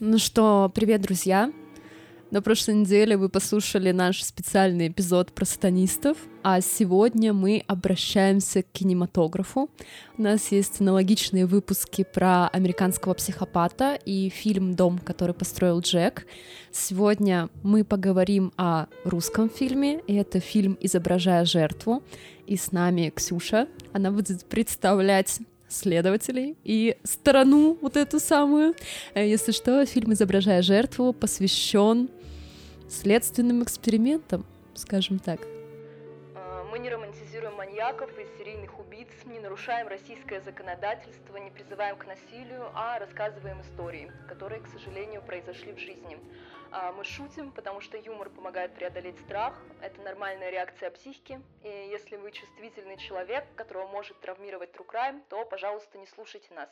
Ну что, привет, друзья! На прошлой неделе вы послушали наш специальный эпизод про сатанистов, а сегодня мы обращаемся к кинематографу. У нас есть аналогичные выпуски про американского психопата и фильм «Дом, который построил Джек». Сегодня мы поговорим о русском фильме, и это фильм «Изображая жертву». И с нами Ксюша. Она будет представлять следователей и сторону вот эту самую. Э, если что, фильм «Изображая жертву» посвящен следственным экспериментом, скажем так. А, мы не романтизируем маньяков и серийных убийц, не нарушаем российское законодательство, не призываем к насилию, а рассказываем истории, которые, к сожалению, произошли в жизни. А, мы шутим, потому что юмор помогает преодолеть страх, это нормальная реакция психики, и если вы чувствительный человек, которого может травмировать true crime, то, пожалуйста, не слушайте нас.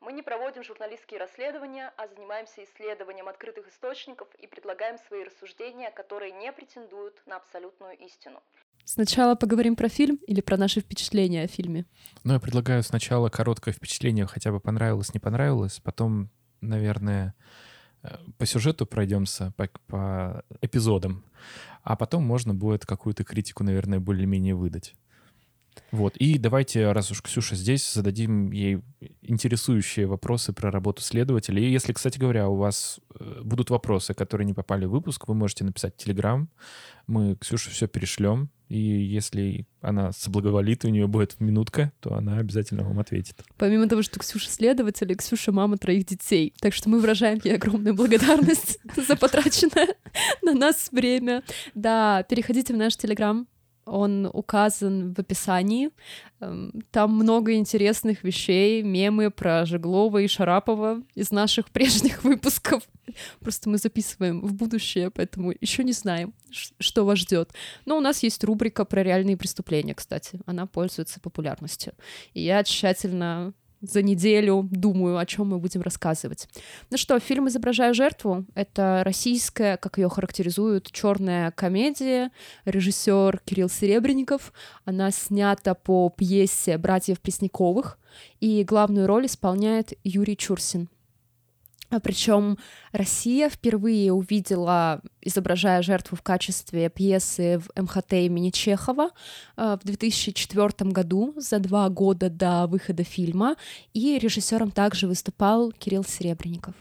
Мы не проводим журналистские расследования, а занимаемся исследованием открытых источников и предлагаем свои рассуждения, которые не претендуют на абсолютную истину. Сначала поговорим про фильм или про наши впечатления о фильме? Ну, я предлагаю сначала короткое впечатление, хотя бы понравилось, не понравилось, потом, наверное, по сюжету пройдемся, по, по эпизодам, а потом можно будет какую-то критику, наверное, более-менее выдать. Вот. И давайте, раз уж Ксюша здесь, зададим ей интересующие вопросы про работу следователя. И если, кстати говоря, у вас э, будут вопросы, которые не попали в выпуск, вы можете написать в Телеграм. Мы Ксюше все перешлем. И если она соблаговолит, у нее будет минутка, то она обязательно вам ответит. Помимо того, что Ксюша следователь, Ксюша мама троих детей. Так что мы выражаем ей огромную благодарность за потраченное на нас время. Да, переходите в наш Телеграм, он указан в описании. Эм, там много интересных вещей, мемы про Жеглова и Шарапова из наших прежних выпусков. Просто мы записываем в будущее, поэтому еще не знаем, что вас ждет. Но у нас есть рубрика про реальные преступления, кстати. Она пользуется популярностью. И я тщательно за неделю думаю, о чем мы будем рассказывать. Ну что, фильм «Изображая жертву» — это российская, как ее характеризуют, черная комедия, режиссер Кирилл Серебренников. Она снята по пьесе братьев Пресняковых, и главную роль исполняет Юрий Чурсин — Причем Россия впервые увидела, изображая жертву в качестве пьесы в МХТ имени Чехова э, в 2004 году, за два года до выхода фильма, и режиссером также выступал Кирилл Серебренников.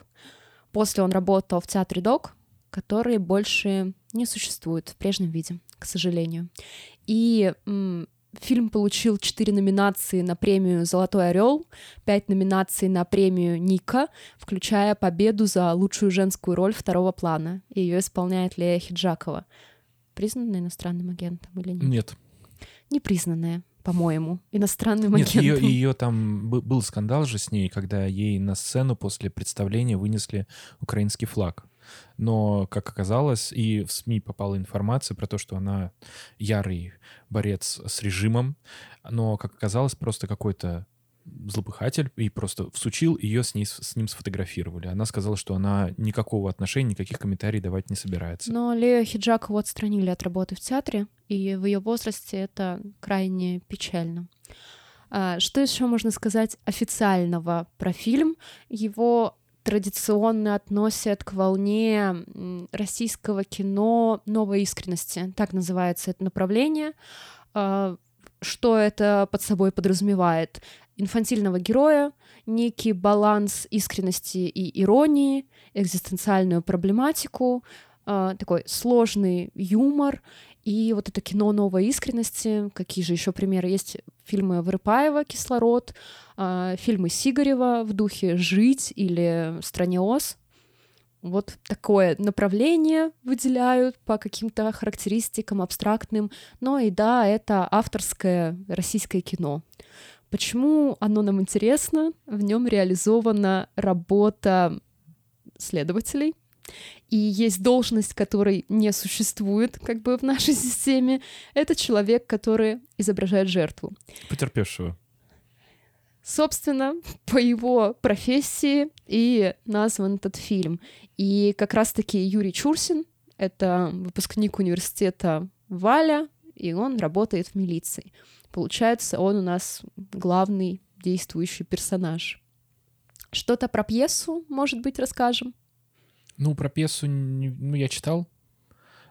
После он работал в театре ДОК, который больше не существует в прежнем виде, к сожалению. И Фильм получил четыре номинации на премию «Золотой орел», пять номинаций на премию «Ника», включая победу за лучшую женскую роль второго плана. Ее исполняет Лея Хиджакова. Признанная иностранным агентом или нет? Нет. Непризнанная по-моему, иностранным Нет, агентом. Ее, ее там был скандал же с ней, когда ей на сцену после представления вынесли украинский флаг но, как оказалось, и в СМИ попала информация про то, что она ярый борец с режимом, но, как оказалось, просто какой-то злопыхатель и просто всучил ее с, ней, с ним сфотографировали. Она сказала, что она никакого отношения, никаких комментариев давать не собирается. Но Лею Хиджакову отстранили от работы в театре, и в ее возрасте это крайне печально. А, что еще можно сказать официального про фильм? Его традиционно относят к волне российского кино новой искренности. Так называется это направление. А, что это под собой подразумевает? Инфантильного героя, некий баланс искренности и иронии, экзистенциальную проблематику, а, такой сложный юмор и вот это кино новой искренности. Какие же еще примеры есть? Фильмы Вырыпаева «Кислород», э, фильмы Сигарева в духе «Жить» или «Стране Оз». Вот такое направление выделяют по каким-то характеристикам абстрактным. Но и да, это авторское российское кино. Почему оно нам интересно? В нем реализована работа следователей, и есть должность, которой не существует как бы в нашей системе. Это человек, который изображает жертву. Потерпевшего. Собственно, по его профессии и назван этот фильм. И как раз-таки Юрий Чурсин — это выпускник университета Валя, и он работает в милиции. Получается, он у нас главный действующий персонаж. Что-то про пьесу, может быть, расскажем? Ну, про пьесу, ну, я читал.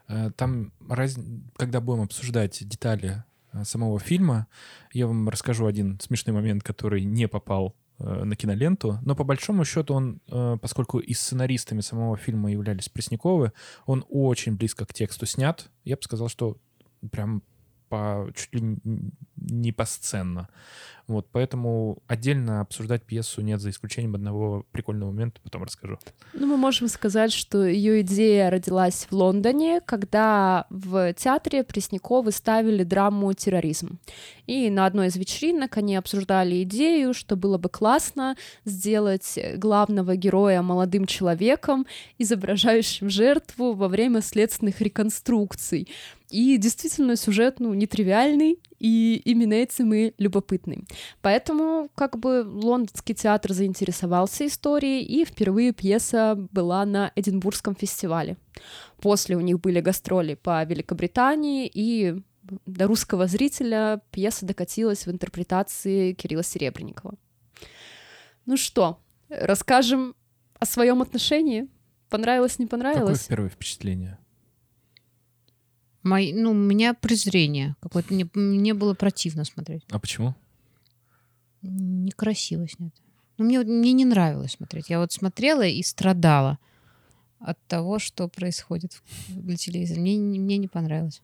Э, там, раз... когда будем обсуждать детали э, самого фильма, я вам расскажу один смешный момент, который не попал э, на киноленту, но по большому счету он, поскольку и сценаристами самого фильма являлись Пресняковы, он очень близко к тексту снят. Я бы сказал, что прям по, чуть ли не по сценно. Вот, поэтому отдельно обсуждать пьесу нет, за исключением одного прикольного момента, потом расскажу. Ну, мы можем сказать, что ее идея родилась в Лондоне, когда в театре Пресняковы ставили драму «Терроризм». И на одной из вечеринок они обсуждали идею, что было бы классно сделать главного героя молодым человеком, изображающим жертву во время следственных реконструкций. И действительно сюжет, ну, нетривиальный, и именно этим и любопытный. Поэтому как бы лондонский театр заинтересовался историей, и впервые пьеса была на Эдинбургском фестивале. После у них были гастроли по Великобритании, и до русского зрителя пьеса докатилась в интерпретации Кирилла Серебренникова. Ну что, расскажем о своем отношении? Понравилось, не понравилось? Какое первое впечатление? Мои, ну, у меня презрение какое-то. Мне, мне было противно смотреть. А почему? Некрасиво снято. Ну, мне, мне не нравилось смотреть. Я вот смотрела и страдала от того, что происходит для телевизора. Мне, мне не понравилось.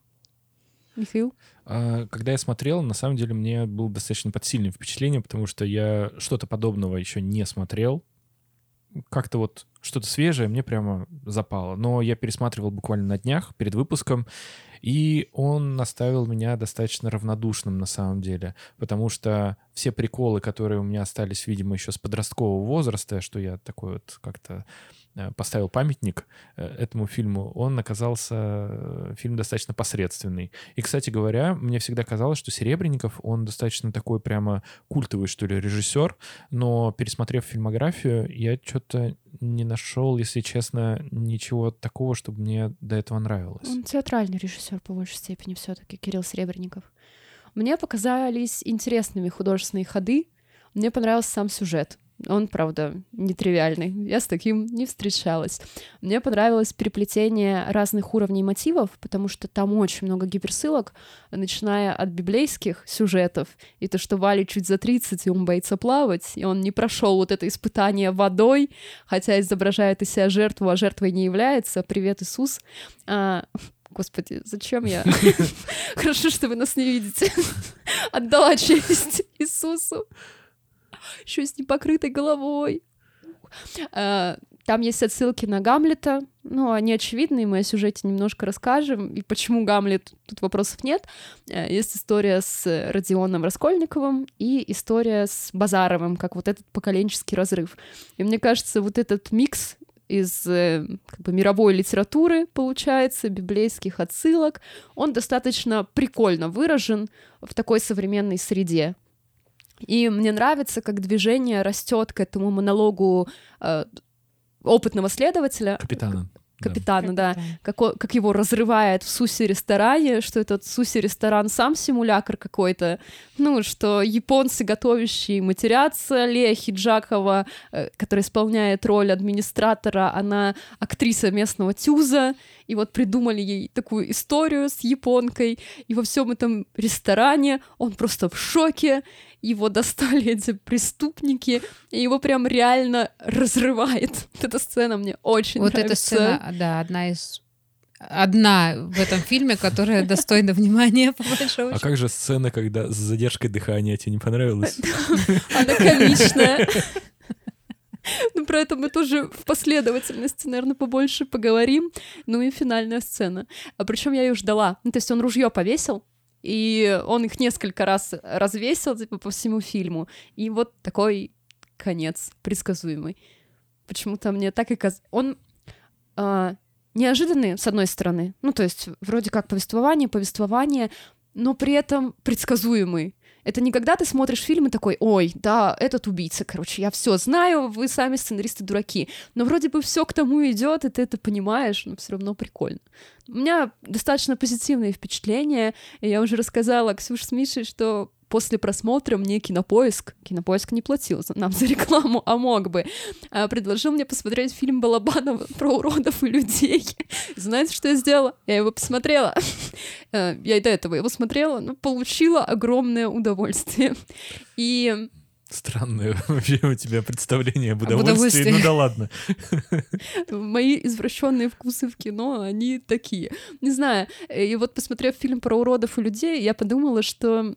Михаил? А, когда я смотрел, на самом деле мне было достаточно подсильное впечатление, потому что я что-то подобного еще не смотрел. Как-то вот что-то свежее мне прямо запало. Но я пересматривал буквально на днях перед выпуском, и он наставил меня достаточно равнодушным на самом деле, потому что все приколы, которые у меня остались, видимо, еще с подросткового возраста, что я такой вот как-то поставил памятник э, этому фильму, он оказался э, фильм достаточно посредственный. И, кстати говоря, мне всегда казалось, что Серебренников, он достаточно такой прямо культовый, что ли, режиссер, но пересмотрев фильмографию, я что-то не нашел, если честно, ничего такого, чтобы мне до этого нравилось. Он театральный режиссер по большей степени все-таки, Кирилл Серебренников. Мне показались интересными художественные ходы, мне понравился сам сюжет. Он, правда, нетривиальный. Я с таким не встречалась. Мне понравилось переплетение разных уровней мотивов, потому что там очень много гиперссылок, начиная от библейских сюжетов, и то, что Вале чуть за 30, и он боится плавать, и он не прошел вот это испытание водой, хотя изображает из себя жертву, а жертвой не является. Привет, Иисус. А, Господи, зачем я? Хорошо, что вы нас не видите. Отдала честь Иисусу еще с непокрытой головой. А, там есть отсылки на Гамлета, ну, они очевидные, мы о сюжете немножко расскажем, и почему Гамлет, тут вопросов нет. А, есть история с Родионом Раскольниковым и история с Базаровым, как вот этот поколенческий разрыв. И мне кажется, вот этот микс из э, как бы, мировой литературы, получается, библейских отсылок, он достаточно прикольно выражен в такой современной среде. И мне нравится, как движение растет к этому монологу э, опытного следователя. Капитана. Капитана, да. да. Как, как его разрывает в Суси-ресторане, что этот Суси-ресторан сам симулятор какой-то, ну, что японцы, готовящие матерятся, Лея Хиджакова, э, которая исполняет роль администратора, она актриса местного тюза, и вот придумали ей такую историю с японкой, и во всем этом ресторане он просто в шоке, его достали эти преступники, и его прям реально разрывает. Вот эта сцена мне очень вот нравится. Вот эта сцена, да, одна из одна в этом фильме, которая достойна внимания, по большому А как же сцена, когда с задержкой дыхания тебе не понравилась? Она комичная. Ну, про это мы тоже в последовательности, наверное, побольше поговорим. Ну и финальная сцена. А причем я ее ждала. Ну, то есть он ружье повесил, и он их несколько раз развесил, типа, по всему фильму. И вот такой конец предсказуемый. Почему-то мне так и казалось... Он а, неожиданный, с одной стороны. Ну, то есть, вроде как повествование, повествование, но при этом предсказуемый. Это не когда ты смотришь фильм и такой, ой, да, этот убийца, короче, я все знаю, вы сами сценаристы дураки. Но вроде бы все к тому идет, и ты это понимаешь, но все равно прикольно. У меня достаточно позитивные впечатления, и я уже рассказала Ксюше с Мишей, что после просмотра мне Кинопоиск, Кинопоиск не платил нам за рекламу, а мог бы, а, предложил мне посмотреть фильм Балабанова про уродов и людей. Знаете, что я сделала? Я его посмотрела. Э, Я и до этого его смотрела, но получила огромное удовольствие. И Странное вообще у тебя представление об удовольствии. Ну да ладно. мои извращенные вкусы в кино, они такие. Не знаю, э, и вот посмотрев фильм про уродов и людей, я подумала, что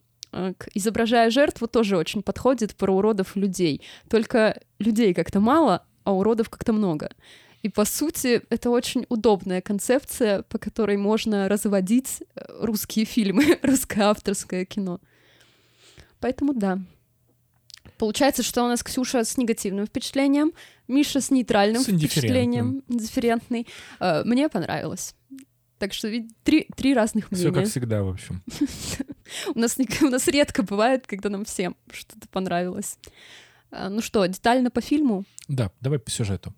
изображая жертву тоже очень подходит про уродов людей. Только людей как-то мало, а уродов как-то много. И по сути, это очень удобная концепция, по которой можно разводить э, русские фильмы, русское авторское кино. Поэтому да. Получается, что у нас Ксюша с негативным впечатлением, Миша с нейтральным С впечатлением, индифферентный. Э, Мне понравилось. Так что три, три разных Все мнения. как всегда, в общем. У нас, у нас редко бывает, когда нам всем что-то понравилось. А, Ну что, детально по фильму? Да, давай по сюжету.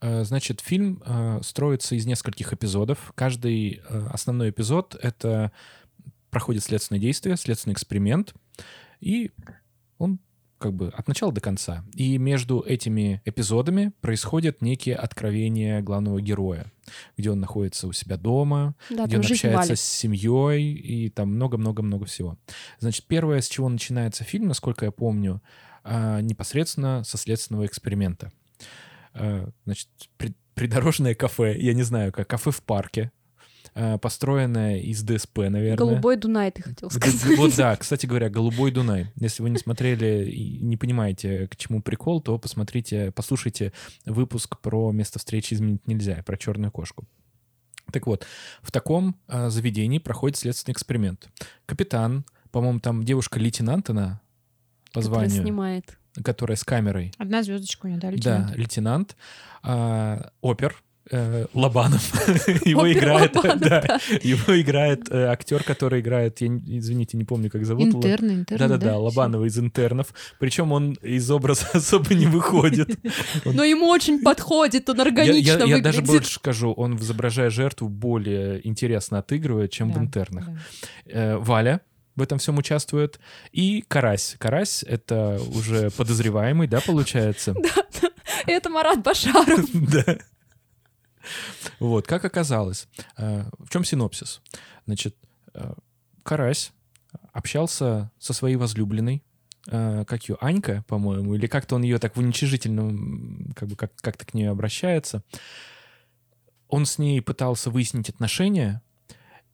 Э, Значит, фильм э, строится из нескольких эпизодов. Каждый основной эпизод — это проходит следственное действие, следственный эксперимент, и он как бы от начала до конца. И между этими эпизодами происходят некие откровения главного героя, где он находится у себя дома, Да, где он общается валит. с семьей и там много-много-много всего. Значит, первое, с чего начинается фильм, насколько я помню, а, непосредственно со следственного эксперимента. А, Значит, при- придорожное кафе, я не знаю, как кафе в парке, а, построенное из ДСП, наверное. Голубой Дунай, ты хотел сказать. Вот да, кстати говоря, «Голубой Дунай». Если вы не смотрели и не понимаете, к чему прикол, то посмотрите, послушайте выпуск про место встречи изменить нельзя, про черную кошку. Так вот, в таком а, заведении проходит следственный эксперимент. Капитан, по-моему, там девушка-лейтенант она по который званию, снимает. которая с камерой. Одна звездочка у нее, да, Да, лейтенант? лейтенант. а, опер. Э, Лобанов. Его Опер играет, Лобанов, да, да. его играет э, актер, который играет, я, извините, не помню, как зовут. Интерны, интерны, Да-да-да, да? Лобанова из интернов. Причем он из образа особо не выходит. Но ему очень подходит, он Я, органично я- я даже выглядит. больше скажу, он, изображая жертву, более интересно отыгрывает, чем в Да, интернах. да. Э, Валя в этом всем участвует. И Карась. Карась — это уже подозреваемый, да, получается? Это Марат Башаров. Да. Вот, как оказалось. э, В чем синопсис? Значит, э, Карась общался со своей возлюбленной, э, как ее, Анька, по-моему, или как-то он ее так в уничижительном, как бы как- как-то к ней обращается. Он с ней пытался выяснить отношения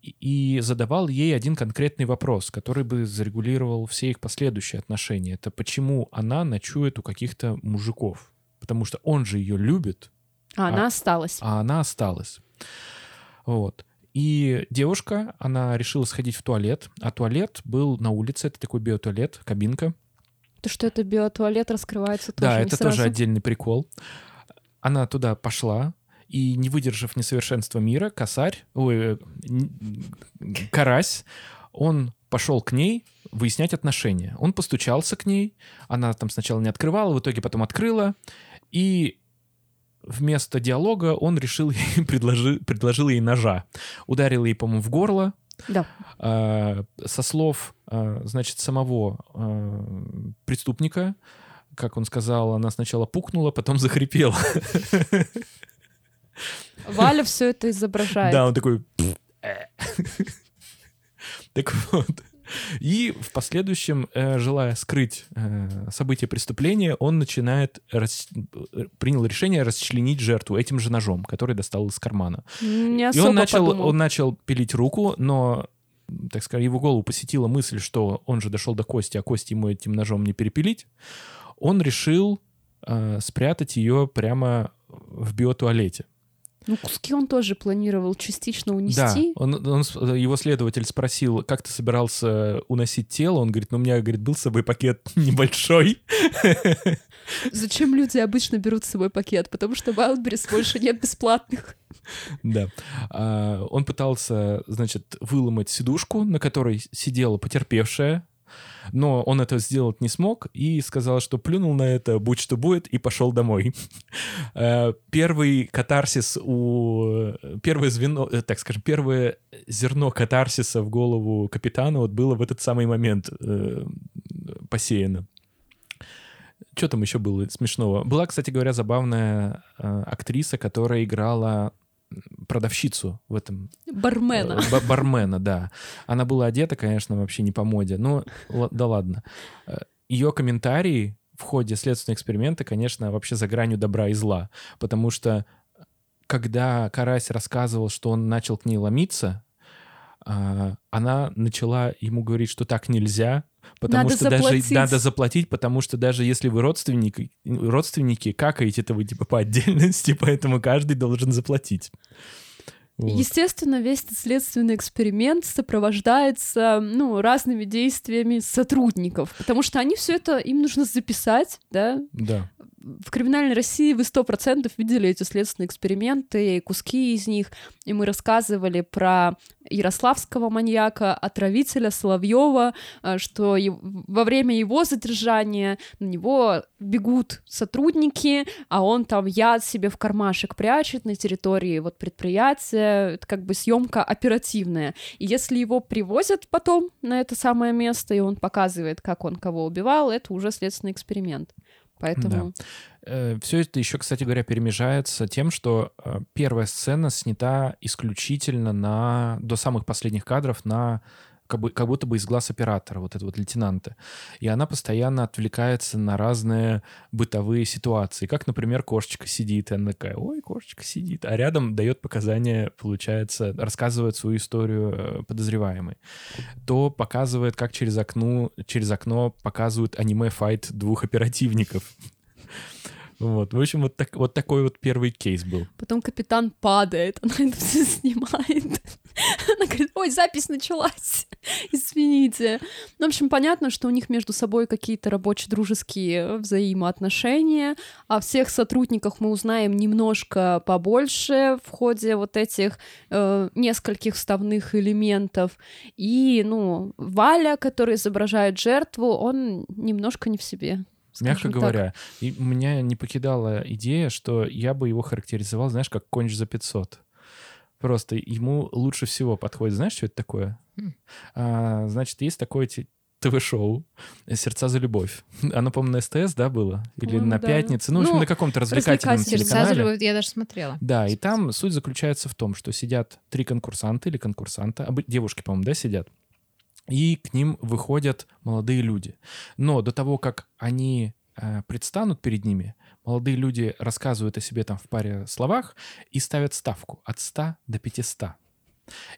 и- задавал ей один конкретный вопрос, который бы зарегулировал все их последующие отношения. Это почему она ночует у каких-то мужиков? Потому что он же ее любит, А она осталась. а она осталась. Вот. И девушка, она решила сходить в туалет, а туалет был на улице, это такой биотуалет, кабинка. То, что это биотуалет раскрывается тоже да, не это сразу. тоже отдельный прикол. Она туда пошла, и не выдержав несовершенства мира, косарь, ой, э, карась, он пошел к ней выяснять отношения. Он постучался к ней, она там сначала не открывала, в итоге потом открыла, и вместо диалога он решил ей, предложи, предложил ей ножа. Ударил ей, по-моему, в горло, Да. а, со слов, а, значит, самого а, преступника, как он сказал, она сначала пукнула, потом захрипела. Валя все это изображает. Да, он такой... «Э». Так вот. И в последующем, э, желая скрыть э, события преступления, он начинает, рас- принял решение расчленить жертву этим же ножом, который достал из кармана. Не И он начал, подумал. он начал пилить руку, но, так сказать, его голову посетила мысль, что он же дошел до кости, а кости ему этим ножом не перепилить. Он решил э, спрятать ее прямо в биотуалете. Ну, куски он тоже планировал частично Да, унести. он, он с- его следователь спросил, как ты собирался уносить тело? Он говорит, ну у меня, говорит, был с собой пакет небольшой. Зачем люди обычно берут с собой пакет? Потому что в Wildberries больше нет бесплатных. Да. А, он пытался, значит, выломать сидушку, на которой сидела потерпевшая. Но он это сделать не смог и сказал, что плюнул на это, будь что будет, и пошел домой. Э, первый катарсис у... Первое звено, э, так скажем, первое зерно катарсиса в голову капитана вот было в этот самый момент э, посеяно. Что там еще было смешного? Была, кстати говоря, забавная актриса, которая играла продавщицу в этом. Бармена. Э, бармена, да. Она была одета, конечно, вообще не по моде. Ну, да ладно. Э, Ее комментарии в ходе следственного эксперимента, конечно, вообще за гранью добра и зла. Потому что когда Карась рассказывал, что он начал к ней ломиться, она начала ему говорить, что так нельзя, потому надо что заплатить. даже надо заплатить, потому что даже если вы родственники, родственники какаете-то вы типа по отдельности, поэтому каждый должен заплатить. Вот. Естественно, весь этот следственный эксперимент сопровождается ну, разными действиями сотрудников, потому что они все это им нужно записать, да? Да в криминальной России вы сто процентов видели эти следственные эксперименты, куски из них, и мы рассказывали про ярославского маньяка, отравителя Соловьева, э, что во время его задержания на него бегут сотрудники, а он там яд себе в кармашек прячет на территории вот предприятия, это как бы съемка оперативная. И если его привозят потом на это самое место, и он показывает, как он кого убивал, это уже следственный эксперимент. Поэтому... Да. Э, Все это еще, кстати говоря, перемежается тем, что э, первая сцена снята исключительно на до самых последних кадров на как, бы, как будто бы из глаз оператора, вот этого вот лейтенанта. И она постоянно отвлекается на разные бытовые ситуации. Как, например, кошечка сидит, и она такая, ой, кошечка сидит. А рядом дает показания, получается, рассказывает свою историю э, подозреваемый. То показывает, как через окно, через окно показывают аниме-файт двух оперативников. Вот, в общем, вот, так, вот такой вот первый кейс был. Потом капитан падает, она это все снимает. Она говорит, ой, запись началась, извините. Ну, в общем, понятно, что у них между собой какие-то рабочие дружеские взаимоотношения. О всех сотрудниках мы узнаем немножко побольше в ходе вот этих э, нескольких вставных элементов. И, ну, Валя, который изображает жертву, он немножко не в себе. Мягко говоря, и меня не покидала идея, что я бы его характеризовал, знаешь, как конч за 500. Просто ему лучше всего подходит. Знаешь, что это такое? Mm. А, значит, есть такое ТВ-шоу «Сердца за любовь». Оно, по-моему, на СТС, да, было? Или на да. пятнице? Ну, в общем, ну, на каком-то развлекательном телеканале. «Сердца за любовь» я даже смотрела. Да, и там суть заключается в том, что сидят три конкурсанта или конкурсанта, девушки, по-моему, да, сидят, и к ним выходят молодые люди. Но до того, как они э, предстанут перед ними, молодые люди рассказывают о себе там в паре словах и ставят ставку от 100 до 500.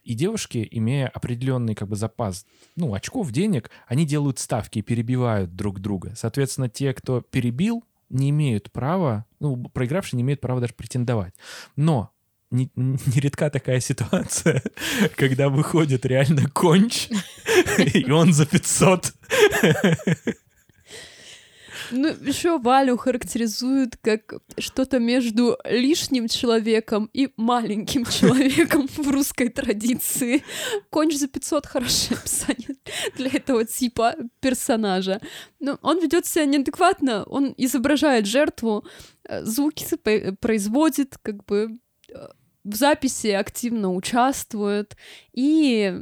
И девушки, имея определенный как бы запас, ну, очков, денег, они делают ставки и перебивают друг друга. Соответственно, те, кто перебил, не имеют права, ну, проигравшие не имеют права даже претендовать. Но нередка не такая ситуация, когда выходит реально конч, и он за 500. Ну, еще Валю характеризуют как что-то между лишним человеком и маленьким человеком в русской традиции. Конч за 500 хорошее описание для этого типа персонажа. Но он ведет себя неадекватно, он изображает жертву, э, звуки производит, как бы э, в записи активно участвуют, и,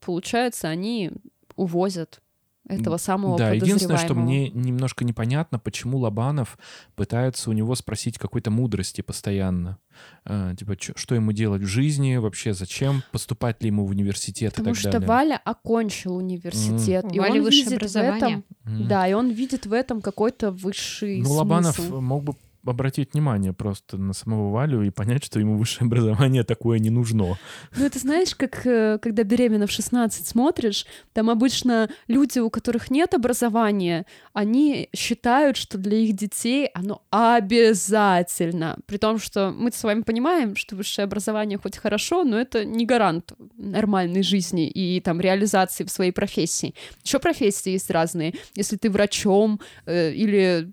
получается, они увозят этого самого Да, единственное, что мне немножко непонятно, почему Лобанов пытается у него спросить какой-то мудрости постоянно. А, типа, чё, что ему делать в жизни, вообще зачем, поступать ли ему в университет Потому и так что далее. Валя окончил университет, mm. и Валя он высшее видит образование. в этом... Mm. Да, и он видит в этом какой-то высший Ну, смысл. Лобанов мог бы обратить внимание просто на самого Валю и понять, что ему высшее образование такое не нужно. Ну, это знаешь, как э, когда беременна в 16 смотришь, там обычно люди, у которых нет образования, они считают, что для их детей оно обязательно. При том, что мы с вами понимаем, что высшее образование хоть хорошо, но это не гарант нормальной жизни и там реализации в своей профессии. Еще профессии есть разные. Если ты врачом э, или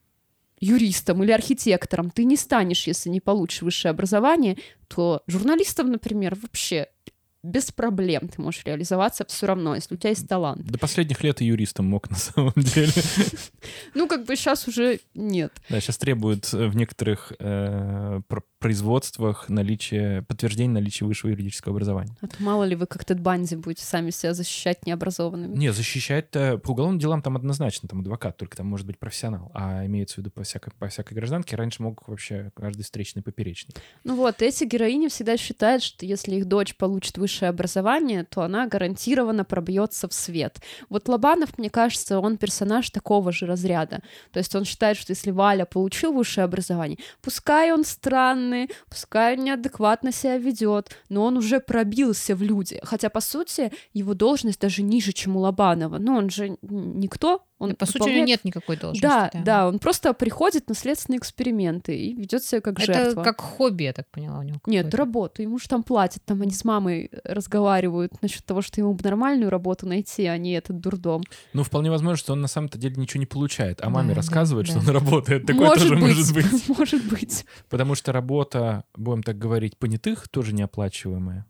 юристом или архитектором ты не станешь, если не получишь высшее образование, то журналистом, например, вообще без проблем ты можешь реализоваться все равно, если у тебя есть талант. До последних лет и юристом мог на самом деле. Ну, как бы сейчас уже нет. Да, сейчас требуют э, в некоторых э, производствах наличие, подтверждение наличия высшего юридического образования. А то мало ли вы как Тед Банди будете сами себя защищать необразованными. Не, защищать-то по уголовным делам там однозначно, там адвокат, только там может быть профессионал. А имеется в виду по всякой, по всякой гражданке, раньше мог вообще каждый встречный поперечный. Ну вот, эти героини всегда считают, что если их дочь получит высшее образование, то она гарантированно пробьется в свет. Вот Лобанов, мне кажется, он персонаж такого же разряда. То есть он считает, что если Валя получил высшее образование, пускай он странный, пускай он неадекватно себя ведет, но он уже пробился в люди. Хотя, по сути, его должность даже ниже, чем у Лобанова. Но он же никто, он По сути, у него выполняет- нет никакой должности. Да, да, он просто приходит на следственные эксперименты и ведет себя как Это жертва. как хобби, я так поняла, у него. Нет, работу. Ему же там платят. Там они с мамой разговаривают насчет того, что ему бы нормальную работу найти, а не этот дурдом. Ну, вполне возможно, что он на самом-то деле ничего не получает, а Да, маме да, рассказывает, что да. он работает. Такое может тоже быть. может быть. Может быть. Потому что работа, будем так говорить, понятых тоже неоплачиваемая.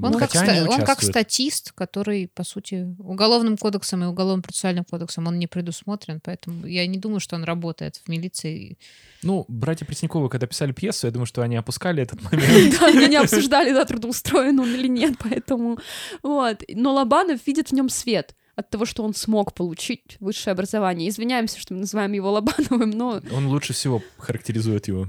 Он, Ну, как, хотя ста- они он как статист, который, по сути, уголовным кодексом и уголовным процессуальным кодексом он не предусмотрен, поэтому я не думаю, что он работает в милиции. Ну, братья Пресняковы, когда писали пьесу, я думаю, что они опускали этот момент. Да, они не обсуждали, да, трудоустроен он или нет, поэтому... Вот. Но Лобанов видит в нем свет от того, что он смог получить высшее образование. Извиняемся, что мы называем его Лобановым, но Он лучше всего характеризует его.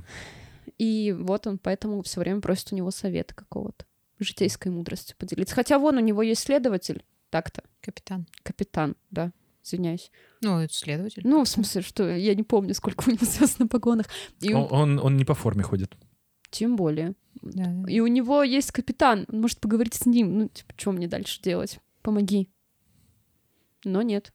и вот он поэтому все время просит у него совета какого-то, житейской мудростью поделиться. Хотя вон у него есть следователь, так-то, Капитан. капитан, да, извиняюсь. Ну, это следователь. Ну, в смысле, что я не помню, сколько у него звезд на погонах. И Он, он, он не по форме ходит. тем более. Да, да. И у него есть капитан, он может поговорить с ним. Ну, типа, что мне дальше делать? Помоги. Но нет.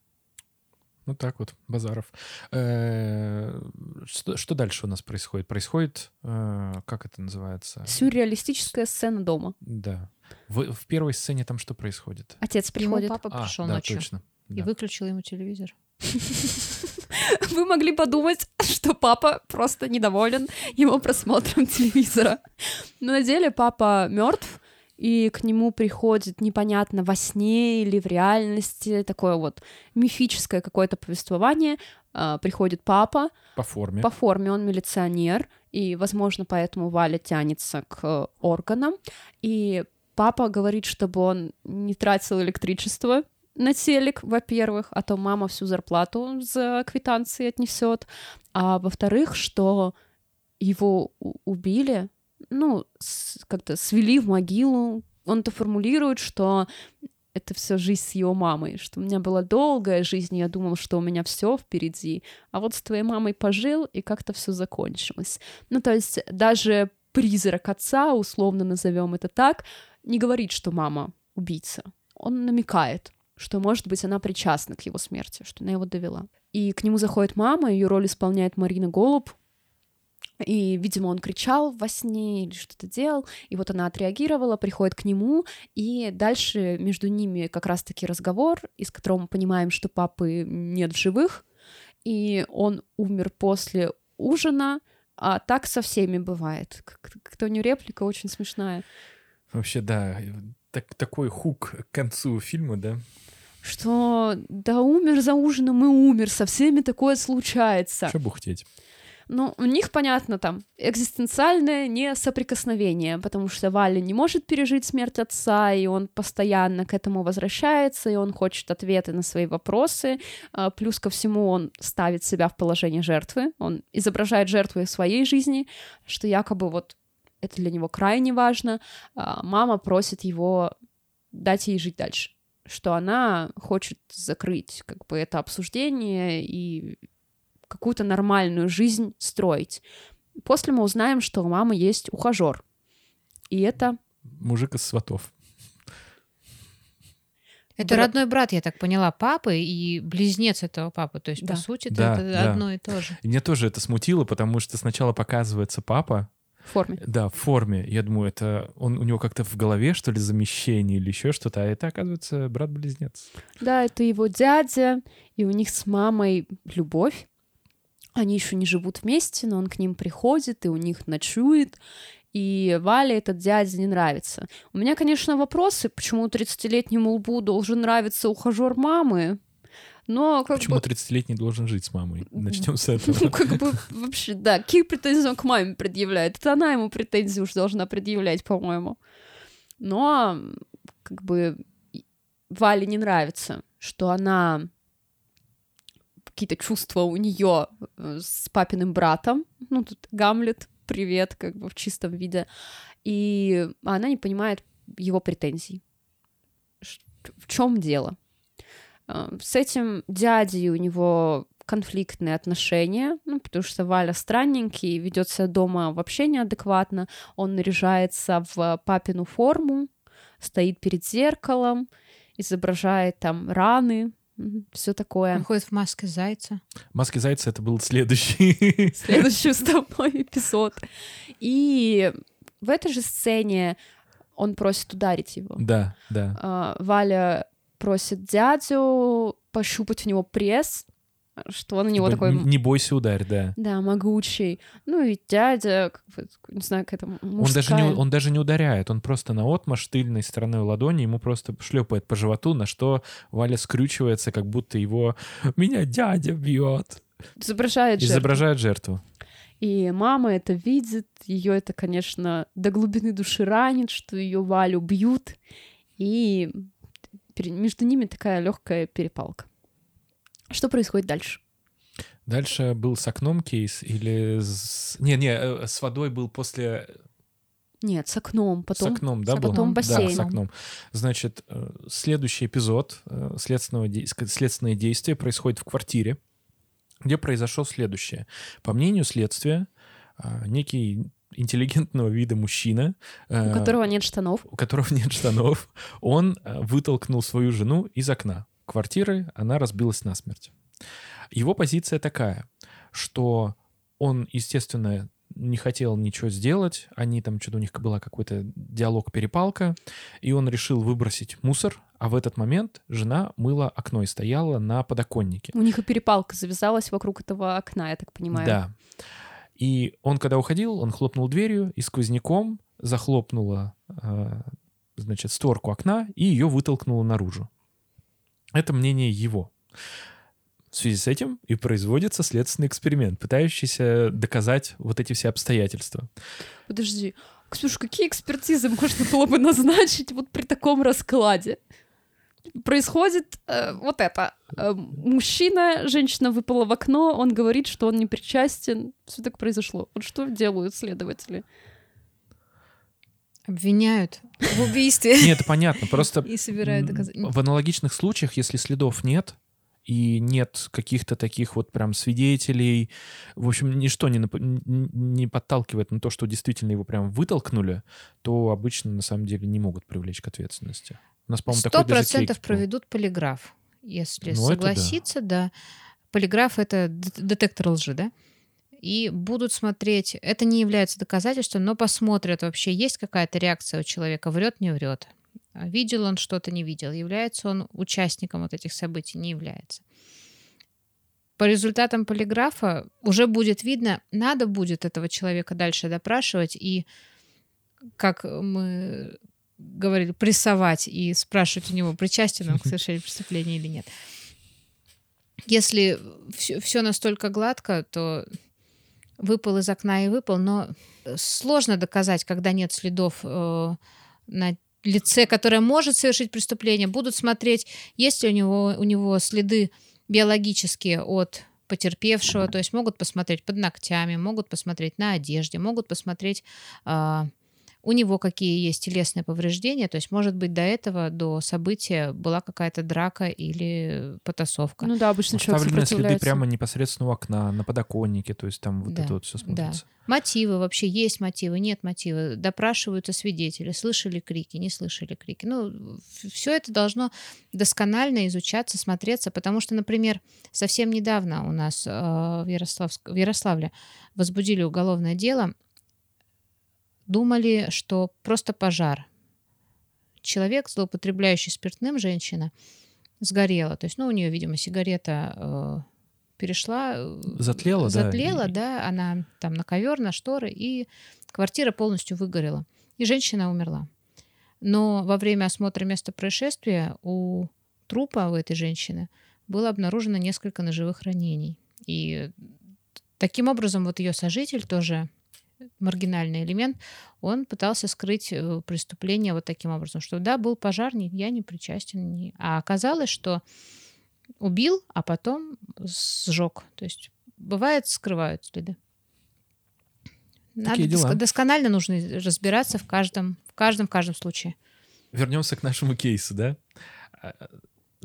Ну так вот, Базаров. Э, Что, что дальше у нас происходит? Происходит, э, как это называется? Сюрреалистическая сцена дома. Да. В, в первой сцене там что происходит? Отец приходит. папа А, пришел да, ночью точно. и да. выключил ему телевизор. Вы могли подумать, что папа просто недоволен его просмотром телевизора. Но на деле папа мертв, и к нему приходит непонятно во сне или в реальности такое вот мифическое какое-то повествование. А, Приходит папа, По форме. По форме он милиционер, и, возможно, поэтому Валя тянется к органам. И папа говорит, чтобы он не тратил электричество на телек, во-первых, а то мама всю зарплату за квитанции отнесет. А во-вторых, что его убили, ну, как-то свели в могилу. Он-то формулирует, что это все жизнь с его мамой, что у меня была долгая жизнь, и я думал, что у меня все впереди, а вот с твоей мамой пожил, и как-то все закончилось. Ну, то есть даже призрак отца, условно назовем это так, не говорит, что мама убийца. Он намекает, что, может быть, она причастна к его смерти, что она его довела. И к нему заходит мама, ее роль исполняет Марина Голуб, и, видимо, он кричал во сне или что-то делал, и вот она отреагировала, приходит к нему, и дальше между ними как раз-таки разговор, из которого мы понимаем, что папы нет в живых, и он умер после ужина, а так со всеми бывает. У нее реплика очень смешная. Вообще, да. Так, такой хук к концу фильма, да? Что да умер за ужином и умер, со всеми такое случается. Что бухтеть? Ну, у них, понятно, там экзистенциальное не соприкосновение, потому что Валя не может пережить смерть отца, и он постоянно к этому возвращается, и он хочет ответы на свои вопросы. А, Плюс ко всему он ставит себя в положение жертвы, он изображает жертву своей жизни, что якобы вот это для него крайне важно. А Мама просит его дать ей жить дальше, что она хочет закрыть как бы это обсуждение и какую-то нормальную жизнь строить. После мы узнаем, что у мамы есть ухажер. И это Мужик из сватов. Это Бра- родной брат, я так поняла, папы и близнец этого папы. То есть, Да. по сути, Да, это да. одно и то же. И меня тоже это смутило, потому что сначала показывается папа, в форме. да, в форме. Я думаю, это он у него как-то в голове, что ли, замещение или еще что-то, а это, оказывается, брат-близнец. Да, это его дядя, и у них с мамой любовь. Они еще не живут вместе, но он к ним приходит и у них ночует. И Вале этот дядя не нравится. У меня, конечно, вопросы, почему 30-летнему лбу должен нравиться ухажер мамы, но как Почему бы... 30-летний должен жить с мамой? Начнем с этого. Ну, как бы вообще, да, какие претензии он к маме предъявляет? Это она ему претензии уж должна предъявлять, по-моему. Но, как бы, Вале не нравится, что она какие-то чувства у нее с папиным братом. Ну, тут Гамлет, привет, как бы в чистом виде. И она не понимает его претензий. В чем дело? А, С этим дядей у него конфликтные отношения, ну, потому что Валя странненький, ведет себя дома вообще неадекватно, он наряжается в папину форму, стоит перед зеркалом, изображает там раны, все такое. Он ходит в маске зайца. Маски зайца это был следующий. Следующий вставной эпизод. И в этой же сцене он просит ударить его. Да, да. А, Валя просит дядю пощупать у него пресс, что он у него Типа, такой... Не бойся, ударь, да. Да, могучий. Ну и дядя, как бы, не знаю, какая-то Он даже, не, мужская... он даже не ударяет, он просто на отмаш тыльной стороной ладони ему просто шлепает по животу, на что Валя скрючивается, как будто его «меня дядя бьет». изображает жертву. Изображает жертву. И мама это видит, ее это, конечно, до глубины души ранит, что ее Валю бьют, и между ними такая легкая перепалка. Что происходит дальше? Дальше был с окном кейс или с... Не-не, э, с водой был после... Нет, с окном, потом с окном, да, с был? потом Да, бассейн. с окном. Значит, э, следующий эпизод, э, следственного, де- следственное действие происходит в квартире, где произошло следующее. По мнению следствия, некий интеллигентного вида мужчина, у которого нет штанов. у которого нет штанов, он вытолкнул свою жену из окна квартиры, она разбилась насмерть. Его позиция такая, что он, естественно, не хотел ничего сделать, они там, что-то у них была какой-то диалог-перепалка, и он решил выбросить мусор, а в этот момент жена мыла окно и стояла на подоконнике. У них и перепалка завязалась вокруг этого окна, я так понимаю. Да. И он, когда уходил, он хлопнул дверью и сквозняком захлопнула, э, значит, створку окна и ее вытолкнула наружу. Это мнение его. В связи с этим и производится следственный эксперимент, пытающийся доказать вот эти все обстоятельства. Подожди, Ксюш, какие экспертизы можно было бы назначить вот при таком раскладе? Происходит э, вот это. Э, мужчина, женщина выпала в окно, он говорит, что он не причастен. Все так произошло. Вот что делают следователи? Обвиняют в убийстве Нет, понятно, просто и собирают. В аналогичных случаях, если следов нет, и нет каких-то таких вот прям свидетелей, в общем, ничто не, не подталкивает на то, что действительно его прям вытолкнули, то обычно на самом деле не могут привлечь к ответственности. У нас, по-моему, такой процентов проведут полиграф. Если Ну, это да. согласиться, да. Полиграф — это детектор лжи, да? И будут смотреть, это не является доказательством, но посмотрят вообще, есть какая-то реакция у человека, врет, не врет. А Видел он что-то, не видел. Является он участником вот этих событий, не является. По результатам полиграфа уже будет видно, надо будет этого человека дальше допрашивать и, как мы говорили, прессовать и спрашивать у него, причастен он к совершению преступления или нет. Если все, настолько гладко, то выпал из окна и выпал, но сложно доказать, когда нет следов э, на лице, которое может совершить преступление. Будут смотреть, есть ли у него, у него следы биологические от потерпевшего, то есть могут посмотреть под ногтями, могут посмотреть на одежде, могут посмотреть а, у него какие есть телесные повреждения, то есть, может быть, до этого, до события была какая-то драка или потасовка. Ну да, обычно человек следы прямо непосредственно у окна, на подоконнике, то есть там вот Да, это вот все смотрится. Мотивы вообще есть мотивы, нет мотивы. Допрашиваются свидетели, слышали крики, не слышали крики. Ну, все это должно досконально изучаться, смотреться, потому что, например, совсем недавно у нас э, в, Ярославск... в Ярославле возбудили уголовное дело, думали, что просто пожар. Человек, злоупотребляющий спиртным, женщина, сгорела. То есть, ну, у нее, видимо, сигарета э, перешла. э, Затлела, да, Затлела, да, она там на ковер, на шторы, и Квартира полностью выгорела, и женщина умерла. Но во время осмотра места происшествия у трупа у этой женщины было обнаружено несколько ножевых ранений. И таким образом вот ее сожитель тоже маргинальный элемент, он пытался скрыть э, преступление вот таким образом, что да, был пожар, я не причастен. Не... А оказалось, что убил, а потом сжег. То есть бывает, скрывают следы. Надо дела. досконально нужно разбираться в каждом, в каждом, в каждом случае. Вернемся к нашему кейсу, да? А,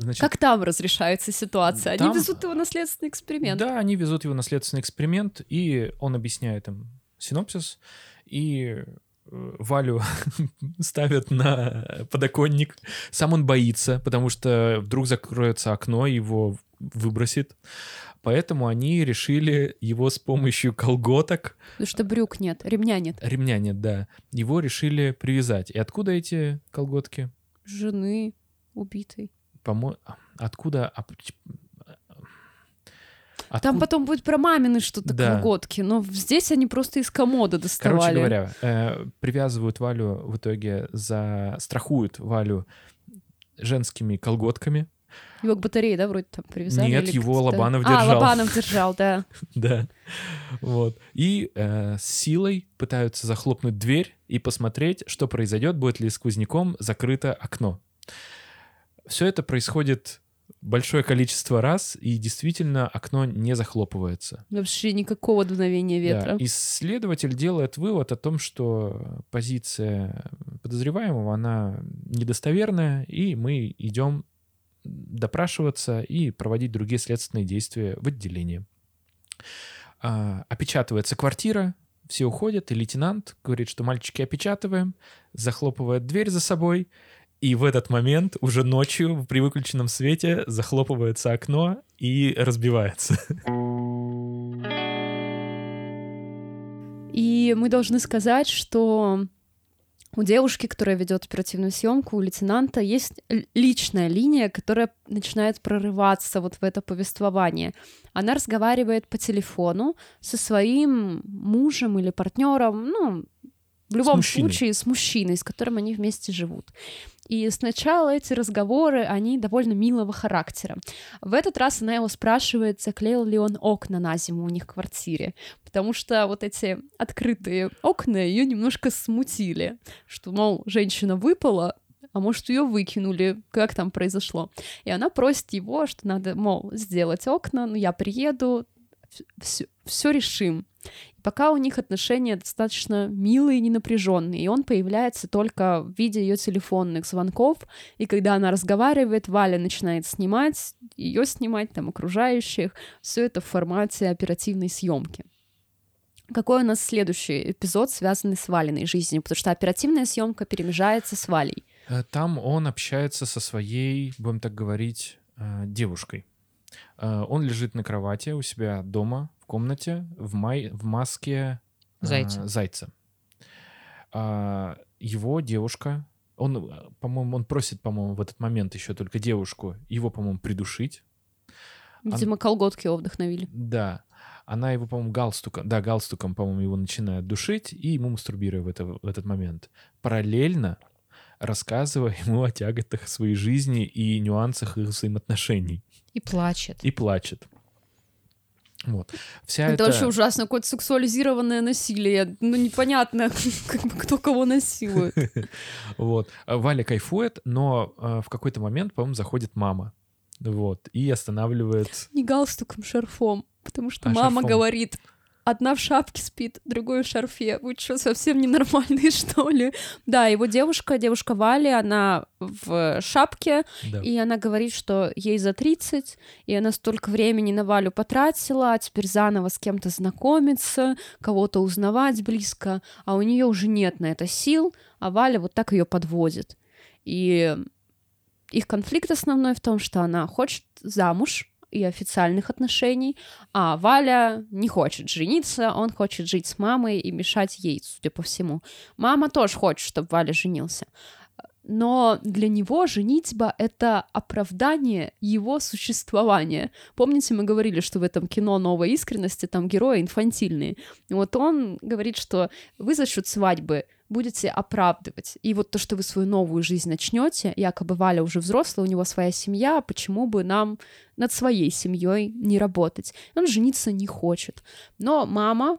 Значит, как там разрешается ситуация? Там, они везут его на следственный эксперимент. Да, они везут его на следственный эксперимент, и он объясняет им синопсис, и э, Валю ставят на подоконник. Сам он боится, потому что вдруг закроется окно, его выбросит. Поэтому они решили его с помощью колготок... Потому что брюк нет, ремня нет. Ремня нет, да. Его решили привязать. И откуда эти колготки? Жены убитой. Помо... Откуда... Откуда... Там потом будет про мамины что-то да. колготки, но здесь они просто из комода доставали. Короче говоря, э, привязывают Валю в итоге за... страхуют Валю женскими колготками, его к батарее, да, вроде там привязали? Нет, его Лобанов держал. А, Лобанов держал, да. Да. Вот. И э, с силой пытаются захлопнуть дверь и посмотреть, что произойдет, будет ли сквозняком закрыто окно. Все это происходит большое количество раз, и действительно окно не захлопывается. Вообще никакого дуновения ветра. Да. Исследователь делает вывод о том, что позиция подозреваемого, она недостоверная, и мы идем допрашиваться и проводить другие следственные действия в отделении. А, опечатывается квартира, все уходят, и лейтенант говорит, что мальчики опечатываем, захлопывает дверь за собой, и в этот момент уже ночью при выключенном свете захлопывается окно и разбивается. И мы должны сказать, что у девушки, которая ведет оперативную съемку, у лейтенанта есть личная линия, которая начинает прорываться вот в это повествование. Она разговаривает по телефону со своим мужем или партнером, ну, в любом с случае с мужчиной, с которым они вместе живут. И сначала эти разговоры, они довольно милого характера. В этот раз она его спрашивает, заклеил ли он окна на зиму у них в квартире, потому что вот эти открытые окна ее немножко смутили, что, мол, женщина выпала, а может, ее выкинули, как там произошло. И она просит его, что надо, мол, сделать окна, ну я приеду, все, все решим. И пока у них отношения достаточно милые и ненапряженные, и он появляется только в виде ее телефонных звонков, и когда она разговаривает, Валя начинает снимать, ее снимать, там, окружающих, все это в формате оперативной съемки. Какой у нас следующий эпизод, связанный с Валиной жизнью? Потому что оперативная съемка перемежается с Валей. Э, там он общается со своей, будем так говорить, э, девушкой. Э, он лежит на кровати у себя дома комнате в, май, в маске э, зайца. зайца. А, его девушка, он, по-моему, он просит, по-моему, в этот момент еще только девушку его, по-моему, придушить. Видимо, он... колготки его вдохновили. Да. Она его, по-моему, галстуком, да, галстуком, по-моему, его начинает душить, и ему мастурбируя в, это, в этот момент. Параллельно рассказывая ему о тяготах своей жизни и нюансах их взаимоотношений. И плачет. И плачет. Вот. Вся это, это вообще ужасно, какое-то сексуализированное насилие. Ну, непонятно, как бы, кто кого насилует. Вот. Валя кайфует, но э, в какой-то момент, по-моему, заходит мама. Вот. И останавливает... Не галстуком, шарфом. Потому что а, мама говорит, одна в шапке спит, другой в шарфе. Вы что, совсем ненормальные, что ли? Да, его девушка, девушка Валя, она в шапке, да. и она говорит, что ей за 30, и она столько времени на Валю потратила, а теперь заново с кем-то знакомиться, кого-то узнавать близко, а у нее уже нет на это сил, а Валя вот так ее подводит. И их конфликт основной в том, что она хочет замуж, и официальных отношений, а Валя не хочет жениться, он хочет жить с мамой и мешать ей, судя по всему. Мама тоже хочет, чтобы Валя женился. но для него женитьба — это оправдание его существования. Помните, мы говорили, что в этом кино «Новой искренности» там герои инфантильные. И вот он говорит, что вы за счет свадьбы будете оправдывать. И вот то, что вы свою новую жизнь начнете, якобы Валя уже взрослая, у него своя семья, почему бы нам над своей семьей не работать? Он жениться не хочет. Но мама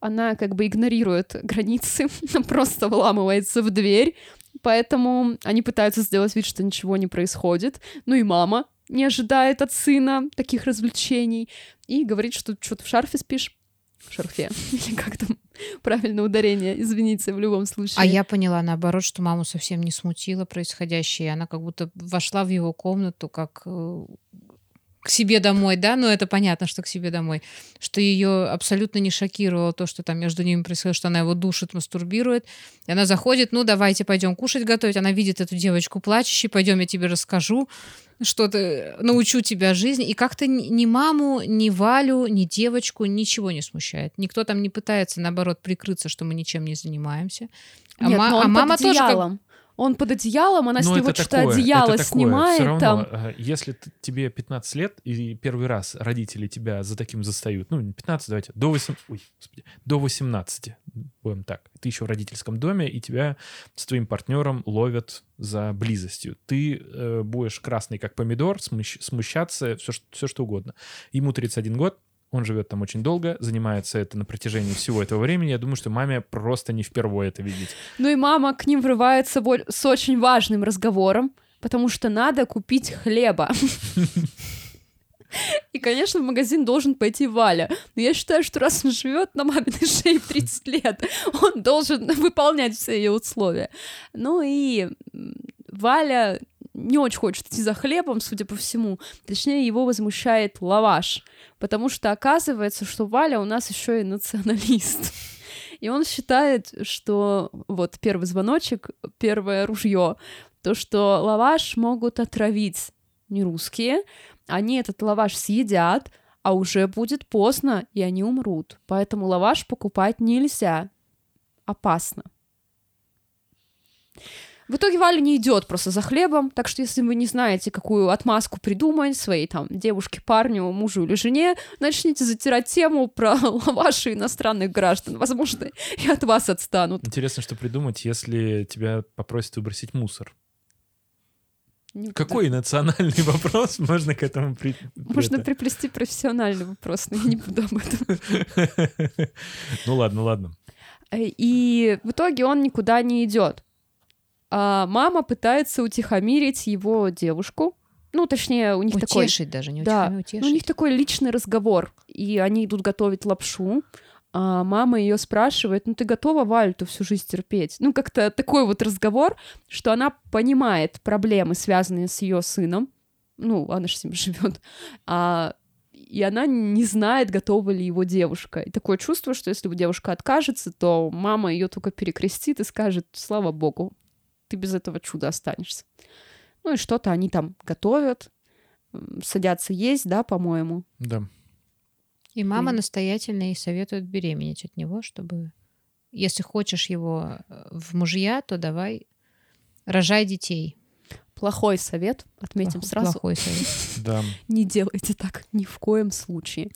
она как бы игнорирует границы, просто вламывается в дверь, поэтому они пытаются сделать вид, что ничего не происходит. Ну и мама не ожидает от сына таких развлечений и говорит, что что ты в шарфе спишь? В шарфе. Или как там правильное ударение, извините, в любом случае. А я поняла, наоборот, что маму совсем не смутило происходящее. Она как будто вошла в его комнату, как э, к себе домой, да, ну это понятно, что к себе домой, что ее абсолютно не шокировало то, что там между ними происходит, что она его душит, мастурбирует, и она заходит, ну давайте пойдем кушать готовить, она видит эту девочку плачущей, пойдем я тебе расскажу, что-то научу тебя жизни, и как-то ни маму, ни Валю, ни девочку ничего не смущает. Никто там не пытается, наоборот, прикрыться, что мы ничем не занимаемся. А, Нет, ма- а мама тоже как он под одеялом, она с него что-то одеяло снимает. Все равно, там. если тебе 15 лет, и первый раз родители тебя за таким застают, ну, не 15, давайте, до, 8, ой, господи, до 18, будем так, ты еще в родительском доме, и тебя с твоим партнером ловят за близостью. Ты э, будешь красный, как помидор, смущ, смущаться, все, все что угодно. Ему 31 год, он живет там очень долго, занимается это на протяжении всего этого времени. Я думаю, что маме просто не впервые это видеть. Ну и мама к ним врывается с очень важным разговором, потому что надо купить хлеба. И, конечно, в магазин должен пойти Валя. Но я считаю, что раз он живет на маминой шее в 30 лет, он должен выполнять все ее условия. Ну и Валя не очень хочет идти за хлебом, судя по всему. Точнее, его возмущает лаваш, потому что оказывается, что Валя у нас еще и националист. И он считает, что вот первый звоночек, первое ружье, то, что лаваш могут отравить не русские, они этот лаваш съедят, а уже будет поздно, и они умрут. Поэтому лаваш покупать нельзя. Опасно. В итоге Валя не идет просто за хлебом, так что если вы не знаете, какую отмазку придумать своей там девушке, парню, мужу или жене, начните затирать тему про ваши иностранных граждан. Возможно, и от вас отстанут. Интересно, что придумать, если тебя попросят выбросить мусор. Не Какой национальный вопрос можно к этому при... Можно приплести профессиональный вопрос, но я не буду об этом. Ну ладно, ладно. И в итоге он никуда не идет а мама пытается утихомирить его девушку. Ну, точнее, у них утешить такой... Утешить даже, не да, утешить. Ну, у них такой личный разговор. И они идут готовить лапшу. А мама ее спрашивает, ну ты готова Вальту всю жизнь терпеть? Ну как-то такой вот разговор, что она понимает проблемы, связанные с ее сыном. Ну, она же с ним живет. А, и она не знает, готова ли его девушка. И такое чувство, что если девушка откажется, то мама ее только перекрестит и скажет, слава богу, ты без этого чуда останешься. Ну и что-то они там готовят, садятся есть, да, по-моему. Да. И мама и... настоятельно ей советует беременеть от него, чтобы, если хочешь его э, в мужья, то давай рожай детей. Плохой совет, отметим Плох, сразу. Плохой совет. Да. Не делайте так ни в коем случае.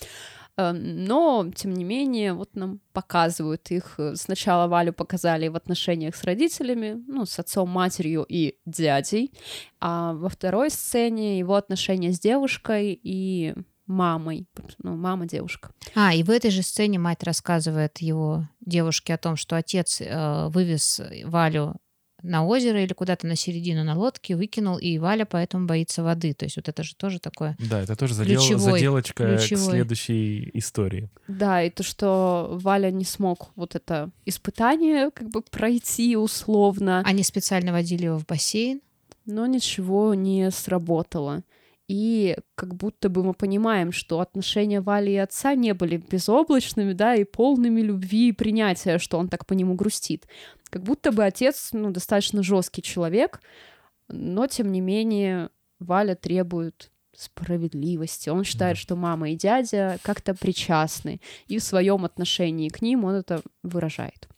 Эм, но, тем не менее, вот нам показывают их. Э, сначала Валю показали в отношениях с родителями, ну, с отцом, матерью и дядей, а во второй сцене его отношения с девушкой и мамой, ну, мама девушка. А, и в этой же сцене мать рассказывает его девушке о том, что отец э, вывез Валю на озеро или куда-то на середину на лодке, выкинул, и Валя поэтому боится воды. То есть вот это же тоже такое Да, это тоже задел, ключевой, заделочка ключевой. к следующей истории. Да, и то, что Валя не смог вот это испытание как бы пройти условно. Они специально водили его в бассейн. Но ничего не сработало и как будто бы мы понимаем, что отношения Вали и отца не были безоблачными, да, и полными любви и принятия, что он так по нему грустит. Как будто бы отец, ну, достаточно жесткий человек, но, тем не менее, Валя требует справедливости. Он считает, что мама и дядя как-то причастны, и в своем отношении к ним он это выражает.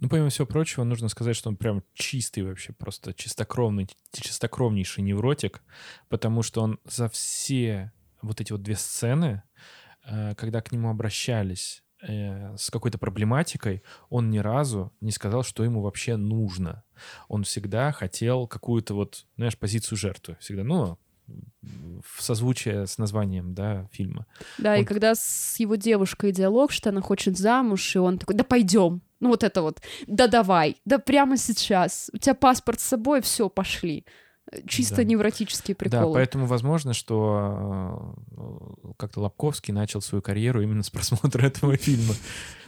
Ну, помимо всего прочего, нужно сказать, что он прям чистый вообще, просто чистокровный, чистокровнейший невротик, потому что он за все вот эти вот две сцены, э, когда к нему обращались э, с какой-то проблематикой, он ни разу не сказал, что ему вообще нужно. Он всегда хотел какую-то вот, знаешь, позицию жертвы. Всегда, ну, в созвучие с названием, да, фильма. Да, Он- и когда с его девушкой диалог, что она хочет замуж, и он такой, да пойдем. Ну вот это вот, да давай, да прямо сейчас. У тебя паспорт с собой, все, пошли. Чисто Да. невротические Да, приколы. поэтому возможно, что э, как-то Лобковский начал свою карьеру именно с просмотра этого фильма.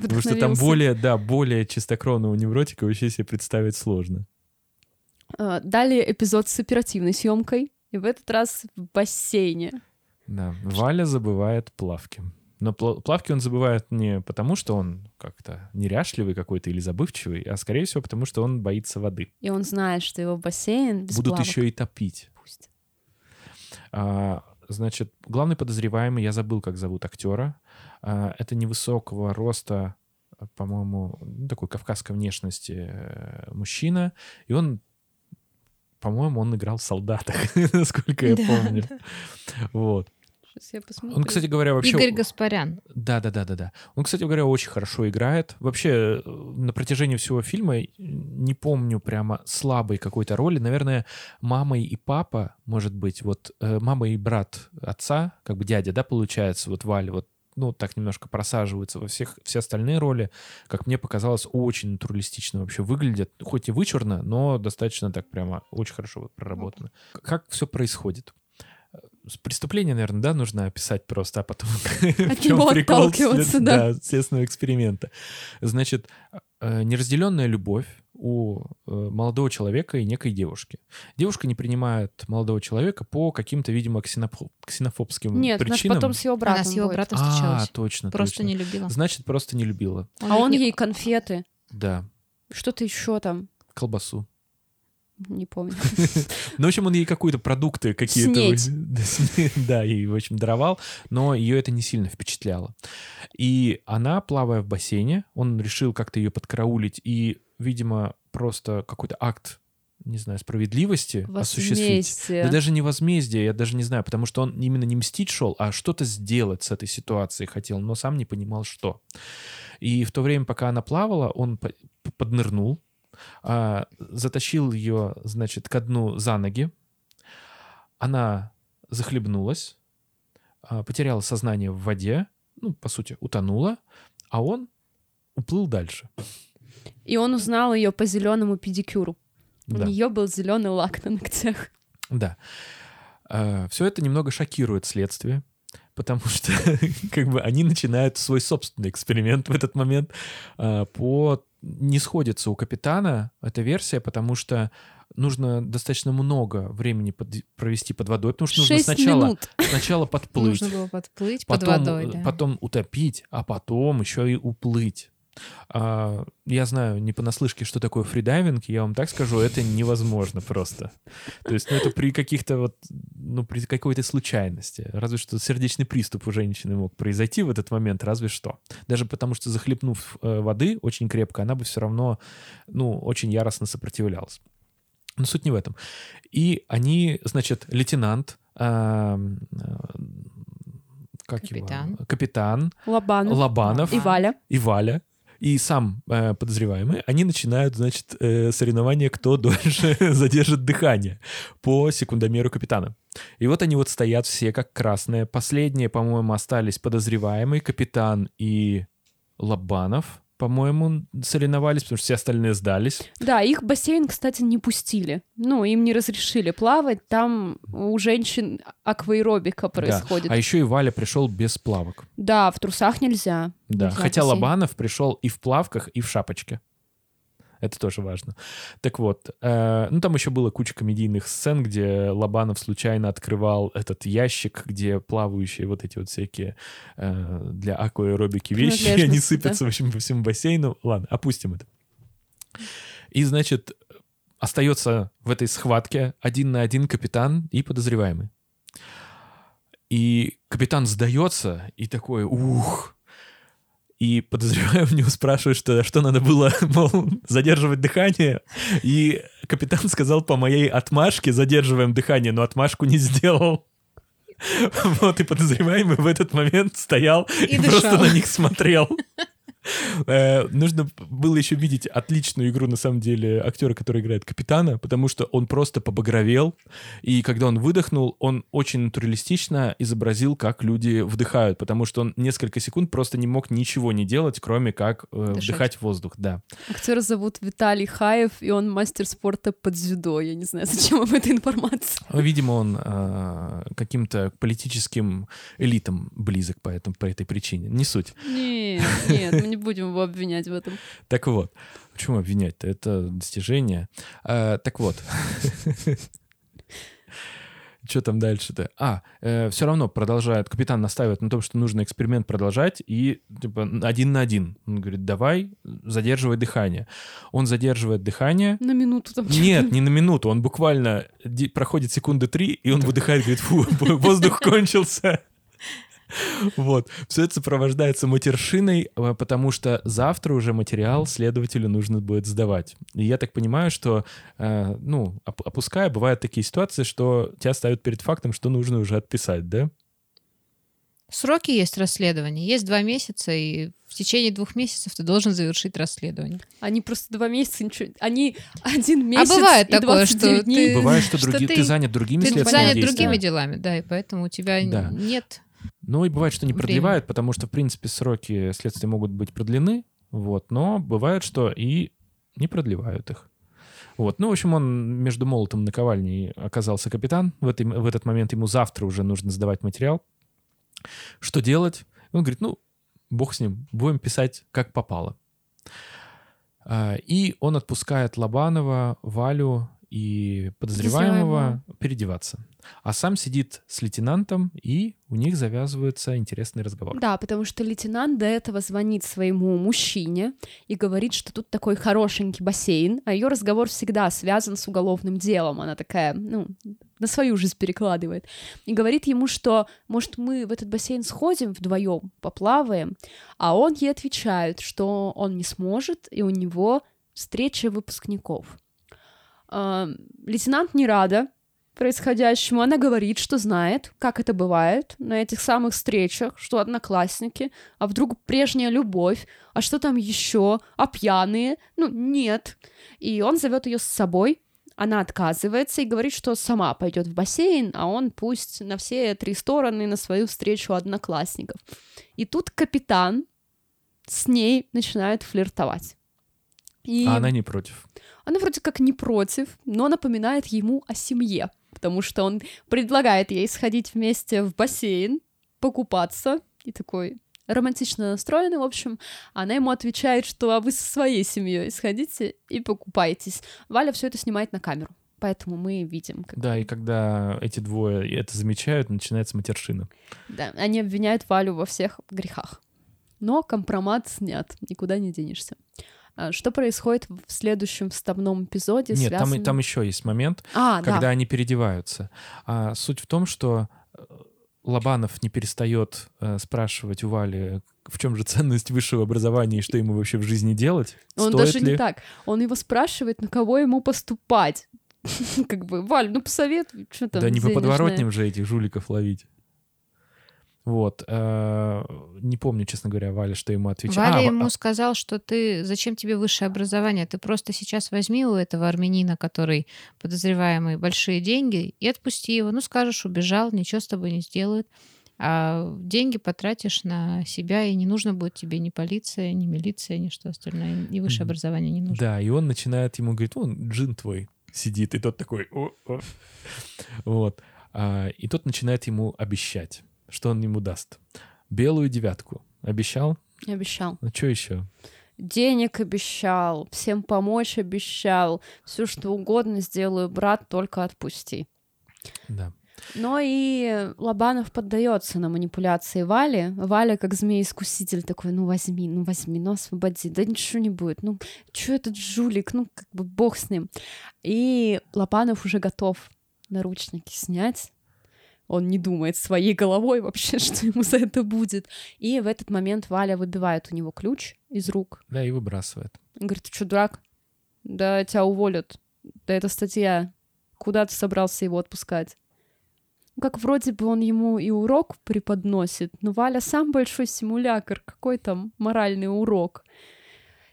Потому что там более, да, более чистокровного невротика вообще себе представить сложно. А, Далее эпизод с оперативной съемкой. И в этот раз в бассейне. Да, Валя забывает плавки. Но пла- плавки он забывает не потому, что он как-то неряшливый какой-то или забывчивый, а скорее всего потому, что он боится воды. И он знает, что его бассейн без Будут плавок. еще и топить. Пусть. А, значит, главный подозреваемый, я забыл, как зовут актера. А, это невысокого роста, по-моему, ну, такой кавказской внешности э, мужчина. И он, по-моему, он играл в солдатах, насколько я помню. Вот. Сейчас я посмотрю. Он, кстати говоря, вообще... Игорь Гаспарян. Да, да, да, да, да. Он, кстати говоря, очень хорошо играет. Вообще, э, на протяжении всего фильма не помню прямо слабой какой-то роли. Наверное, мама и папа, может быть, вот э, мама и брат отца, как бы дядя, да, получается, вот Валя, вот ну, так немножко просаживаются во всех, все остальные роли, как мне показалось, очень натуралистично вообще выглядят. Хоть и вычурно, но достаточно так прямо очень хорошо вот проработано. Как все происходит? С Преступление, наверное, да, нужно описать просто, а потом в чем прикол отталкиваться, след- да. следственного эксперимента. Значит, э, неразделенная любовь у э, молодого человека и некой девушки. Девушка не принимает молодого человека по каким-то, видимо, ксенофоб- ксенофобским Нет, причинам. потом с его братом Она с его будет. братом а, встречалась. точно, Просто точно. не любила. Значит, просто не любила. А он не- ей конфеты. Да, Что-то еще там. колбасу. Не помню. Ну, в общем, он ей какие-то продукты какие-то... Да, ей, в общем, даровал, но ее это не сильно впечатляло. И она, плавая в бассейне, он решил как-то ее подкараулить и, видимо, просто какой-то акт, не знаю, справедливости осуществить. Возмездие. Да даже не возмездие, я даже не знаю, потому что он именно не мстить шел, а что-то сделать с этой ситуацией хотел, но сам не понимал, что. И в то время, пока она плавала, он по- поднырнул, а, затащил ее, значит, ко дну за ноги. Она захлебнулась, а, потеряла сознание в воде, ну, по сути, утонула, а он уплыл дальше. И он узнал ее по зеленому педикюру. У Да. нее был зеленый лак на ногтях. Да. Все это немного шокирует следствие, потому что как бы они начинают свой собственный эксперимент в этот момент. А, По не сходится у капитана эта версия, потому что нужно достаточно много времени под- провести под водой, потому что нужно сначала, минут. сначала подплыть, Нужно было подплыть под потом, водой, э, да. потом утопить, а потом еще и уплыть. А, я знаю не понаслышке, что такое фридайвинг, я вам так скажу, это невозможно просто. То есть, ну, это при каких-то вот, ну, при какой-то случайности. Разве что сердечный приступ у женщины мог произойти в этот момент, разве что. Даже потому что, захлебнув э, воды очень крепко, она бы все равно, ну, очень яростно сопротивлялась. Но суть не в этом. И они, значит, лейтенант, а, а, как Капитан. его? Капитан Лобанов Лобанов и Валя. и Валя, и сам э, подозреваемый, они начинают, значит, э, соревнование, кто дольше задержит дыхание по секундомеру капитана. И вот они вот стоят все как красные. Последние, по-моему, остались подозреваемый, капитан и Лобанов, по-моему, соревновались, потому что все остальные сдались. Да, их бассейн, кстати, не пустили. Ну, им не разрешили плавать. Там у женщин акваэробика происходит. А еще и Валя пришел без плавок. Да, в трусах нельзя. Да, Нельзя хотя бассейн. Лобанов пришел и в плавках, и в шапочке. Это тоже важно. Так вот, э, ну там еще было куча комедийных сцен, где Лобанов случайно открывал этот ящик, где плавающие вот эти вот всякие э, для акваэробики вещи, они сыпятся, в общем, по всему бассейну. Ладно, опустим это. И, значит, остается в этой схватке один на один капитан и подозреваемый. И капитан сдается и такой, ух, И подозреваю, у него спрашивают, что, что надо было, мол, задерживать дыхание. И капитан сказал по моей отмашке задерживаем дыхание, но отмашку не сделал. Вот, и подозреваемый в этот момент стоял и, и просто на них смотрел. Э, нужно было еще видеть отличную игру, на самом деле, актера, который играет капитана, потому что он просто побагровел, и когда он выдохнул, он очень натуралистично изобразил, как люди вдыхают, потому что он несколько секунд просто не мог ничего не делать, кроме как э, вдыхать воздух, да. Актера зовут Виталий Хаев, и он мастер спорта под дзюдо. Я не знаю, зачем вам эта информация. Видимо, он э, каким-то политическим элитам близок по, этому, по этой причине. Не суть. Нет, нет, не будем его обвинять в этом. Так вот, почему обвинять-то? Это достижение. А, так вот. Что там дальше-то? А, э, все равно продолжает, капитан настаивает на том, что нужно эксперимент продолжать, и типа один на один. Он говорит, давай, задерживай дыхание. Он задерживает дыхание. На минуту там. Нет, не на минуту, он буквально проходит секунды три, и он выдыхает, говорит, фу, воздух кончился. Вот. Все это сопровождается матершиной, э, потому что завтра уже материал следователю нужно будет сдавать. И я так понимаю, что, э, ну, опуская, бывают такие ситуации, что тебя ставят перед фактом, что нужно уже отписать, да? Сроки есть расследование. Есть два месяца, и в течение двух месяцев ты должен завершить расследование. Они просто два месяца ничего... Они один месяц А бывает и такое, что дней. ты... Бывает, что, что други... ты... ты занят другими ты занят другими делами, да, и поэтому у тебя да. нет ну и бывает, что не Время. продлевают, потому что, в принципе, сроки следствия могут быть продлены, вот, но бывает, что и не продлевают их. Вот. Ну, в общем, он между молотом и наковальней оказался капитан. В, этой, в этот момент ему завтра уже нужно сдавать материал. Что делать? Он говорит, ну, бог с ним, будем писать как попало. А, и он отпускает Лобанова, Валю и подозреваемого переодеваться. А сам сидит с лейтенантом, и у них завязывается интересный разговор. Да, потому что лейтенант до этого звонит своему мужчине и говорит, что тут такой хорошенький бассейн, а ее разговор всегда связан с уголовным делом. Она такая, ну, на свою жизнь перекладывает. И говорит ему, что, может, мы в этот бассейн сходим вдвоем, поплаваем, а он ей отвечает, что он не сможет, и у него встреча выпускников. Лейтенант не рада происходящему. Она говорит, что знает, как это бывает на этих самых встречах, что одноклассники, а вдруг прежняя любовь, а что там еще, а пьяные? Ну, нет. И он зовет ее с собой, она отказывается и говорит, что сама пойдет в бассейн, а он пусть на все три стороны на свою встречу одноклассников. И тут капитан с ней начинает флиртовать. И... А она не против. Она вроде как не против, но напоминает ему о семье, потому что он предлагает ей сходить вместе в бассейн, покупаться, и такой романтично настроенный, в общем, она ему отвечает, что а вы со своей семьей сходите и покупайтесь. Валя все это снимает на камеру. Поэтому мы видим. Как... Да, и когда эти двое это замечают, начинается матершина. Да, они обвиняют Валю во всех грехах. Но компромат снят, никуда не денешься. А, что происходит в следующем вставном эпизоде? Нет, связан... там, там еще есть момент, а, когда да. они переодеваются. А, суть в том, что э, Лобанов не перестает э, спрашивать у Вали, в чем же ценность высшего образования и что ему вообще в жизни делать. Он даже ли... не так. Он его спрашивает, на кого ему поступать. Как бы, Валь, ну посоветуй, что там. Да не по подворотням же этих жуликов ловить. Вот. Э, не помню, честно говоря, Валя, что ему отвечал. Валя а, ему а... сказал, что ты... Зачем тебе высшее образование? Ты просто сейчас возьми у этого армянина, который подозреваемый, большие деньги и отпусти его. Ну, скажешь, убежал, ничего с тобой не сделают. А деньги потратишь на себя, и не нужно будет тебе ни полиция, ни милиция, ни что остальное, ни высшее образование не нужно. Да, и он начинает ему говорить, он джин твой сидит, и тот такой, о, о. вот. А, и тот начинает ему обещать что он ему даст? Белую девятку. Обещал? Обещал. Ну что еще? Денег обещал, всем помочь обещал, все что угодно сделаю, брат, только отпусти. Да. Но и Лобанов поддается на манипуляции Вали. Валя, как змей-искуситель, такой, ну возьми, ну возьми, ну освободи. Да ничего не будет. Ну, что этот жулик? Ну, как бы бог с ним. И Лобанов уже готов наручники снять, он не думает своей головой вообще, что ему за это будет. И в этот момент Валя выбивает у него ключ из рук. Да, и выбрасывает. Он говорит, ты что, дурак? Да тебя уволят. Да это статья. Куда ты собрался его отпускать? Ну, Как вроде бы он ему и урок преподносит, но Валя сам большой симулятор, какой там моральный урок.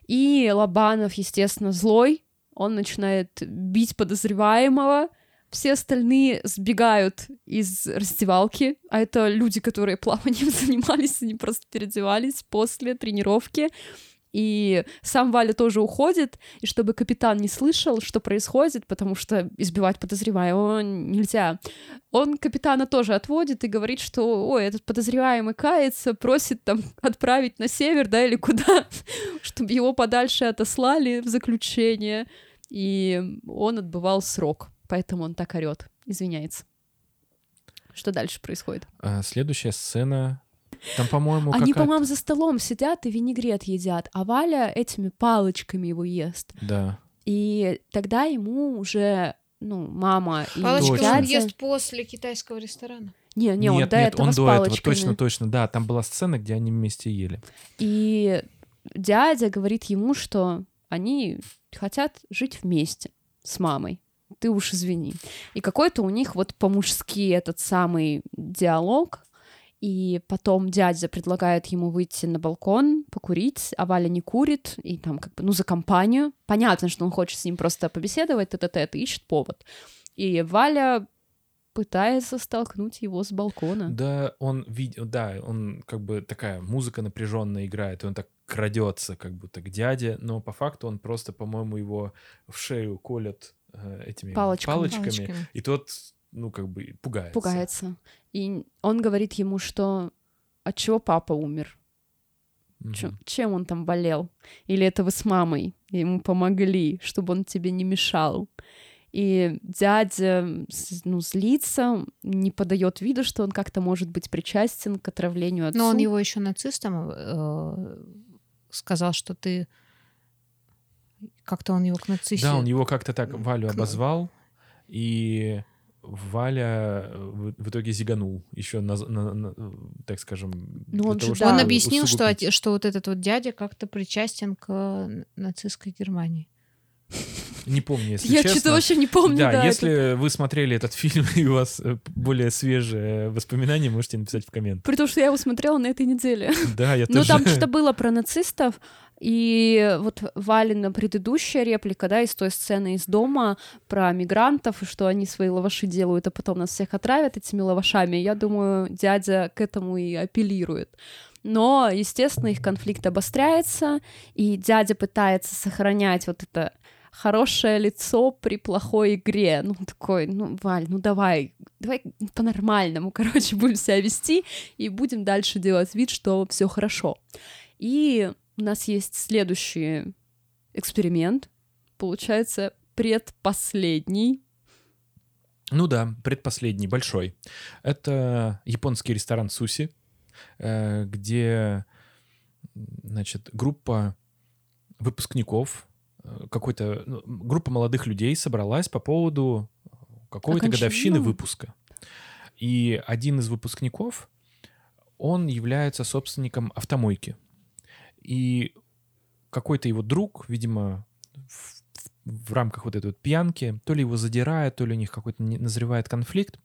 И Лобанов, естественно, злой, он начинает бить подозреваемого, все остальные сбегают из раздевалки, а это люди, которые плаванием занимались, они просто переодевались после тренировки. И сам Валя тоже уходит, и чтобы капитан не слышал, что происходит, потому что избивать подозреваемого нельзя. Он капитана тоже отводит и говорит, что, ой, этот подозреваемый кается, просит там отправить на север, да, или куда, чтобы его подальше отослали в заключение. И он отбывал срок, поэтому он так орет, извиняется. Что дальше происходит? А, следующая сцена. Там, по-моему, Они, по-моему, за столом сидят и винегрет едят, а Валя этими палочками его ест. Да. И тогда ему уже, ну, мама и Палочку он ест после китайского ресторана. Не, не, он нет, до нет, этого он с до этого, палочками. точно, точно, да, там была сцена, где они вместе ели. И дядя говорит ему, что они хотят жить вместе с мамой. Ты уж извини. И какой-то у них вот по-мужски этот самый диалог. И потом дядя предлагает ему выйти на балкон, покурить, а Валя не курит, и там как бы, ну, за компанию. Понятно, что он хочет с ним просто побеседовать, тет-а-тет, и ищет повод. И Валя пытается столкнуть его с балкона. Да, он видел, да, он как бы такая музыка напряженная играет, и он так крадется как будто к дяде, но по факту он просто, по-моему, его в шею колет этими Палочками. палочками, Палочками. и тот, ну, как бы пугается. Пугается. И он говорит ему, что от чего папа умер? Чё- чем он там болел? Или это вы с мамой ему помогли, чтобы он тебе не мешал? И дядя ну, злится, не подает виду, что он как-то может быть причастен к отравлению отцу. Но он его еще нацистом э, сказал, что ты... Как-то он его к нацисту... Да, он его как-то так Валю к- обозвал, и Валя э, в, итоге зиганул еще, на, на- на- так скажем. Ну, он того, же, да. Он объяснил, что, что вот этот вот дядя как-то причастен к н- нацистской Германии. Не помню, если Я честно. что-то вообще не помню, да, да. если это- вы смотрели этот фильм и у вас э, более свежие воспоминания, можете написать в коммент. При том, что я его смотрела на этой неделе. Да, я Ну, тоже. там что-то было про нацистов, и вот Валина предыдущая реплика, да, из той сцены из дома про мигрантов, и что они свои лаваши делают, а потом нас всех отравят этими лавашами, я думаю, дядя к этому и апеллирует. Но, естественно, их конфликт обостряется, и дядя пытается сохранять вот это хорошее лицо при плохой игре. Ну, такой, ну, Валь, ну давай, давай по-нормальному, короче, будем себя вести и будем дальше делать вид, что все хорошо. И у нас есть следующий эксперимент, получается, предпоследний. Ну да, предпоследний, большой. Это японский ресторан Суси, э, где, значит, группа выпускников, э, какой-то ну, группа молодых людей собралась по поводу какой-то годовщины выпуска. И один из выпускников, он является собственником автомойки. И какой-то его друг, видимо, в, в рамках вот этой вот пьянки, то ли его задирает, то ли у них какой-то назревает конфликт.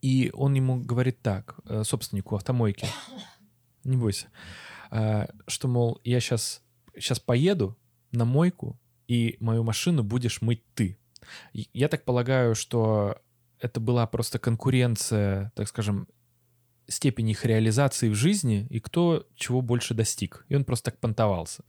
И он ему говорит так, э, собственнику автомойки, не бойся, э, что, мол, я сейчас, сейчас поеду на мойку, и мою машину будешь мыть ты. Я так полагаю, что это была просто конкуренция, так скажем, степени их реализации в жизни и кто чего больше достиг. И он просто так понтовался.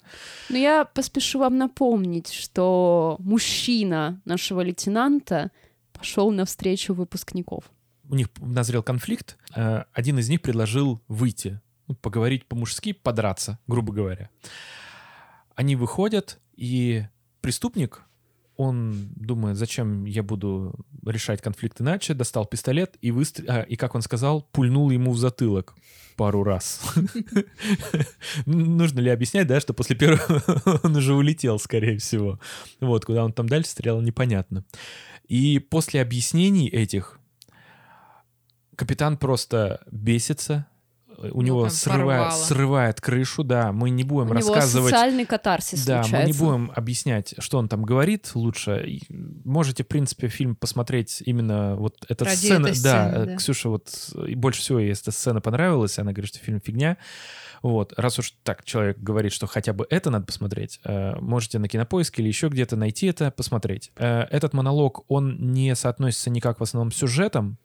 Но я поспешу вам напомнить, что мужчина нашего лейтенанта пошел навстречу выпускников. У них назрел конфликт. э, Один из них предложил выйти, ну, поговорить по-мужски, подраться, грубо говоря. Они выходят, и преступник, он думает, зачем я буду решать конфликт иначе, достал пистолет и, выстр... а, и как он сказал, пульнул ему в затылок пару раз. Нужно ли объяснять, да, что после первого он уже улетел, скорее всего. Вот, куда он там дальше стрелял, непонятно. И после объяснений этих капитан просто бесится, у Ну, него срывает, срывает крышу, да, мы не будем У него рассказывать... социальный катарсис Да, мы не случается. будем объяснять, что он там говорит лучше. Можете, в принципе, фильм посмотреть именно вот эта Ради сцена. этой да, сцены, да. Ксюша вот и больше всего ей эта сцена понравилась, она говорит, что фильм фигня. Вот, раз уж так человек говорит, что хотя бы это надо посмотреть, э, можете на Кинопоиске или еще где-то найти это, посмотреть. Э, Этот монолог, он не соотносится никак в основном с сюжетом,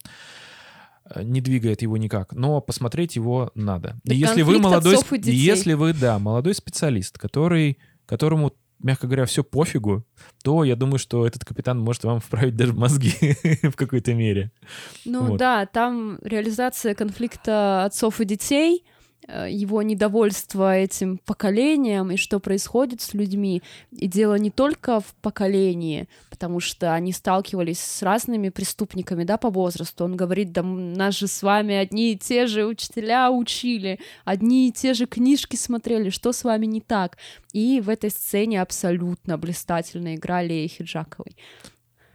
не двигает его никак, но посмотреть его надо. Да И если вы молодой, и если вы, да, молодой специалист, который, которому, мягко говоря, все пофигу, то я думаю, что этот капитан может вам вправить даже мозги в какой-то мере. Ну Вот. да, там реализация конфликта отцов и детей, э, его недовольство этим поколением и что происходит с людьми. И дело не только в поколении, потому что они сталкивались с разными преступниками, да, по возрасту. Он говорит, да нас же с вами одни и те же учителя учили, одни и те же книжки смотрели, что с вами не так? И в этой сцене абсолютно блистательная игра Леи Хиджаковой.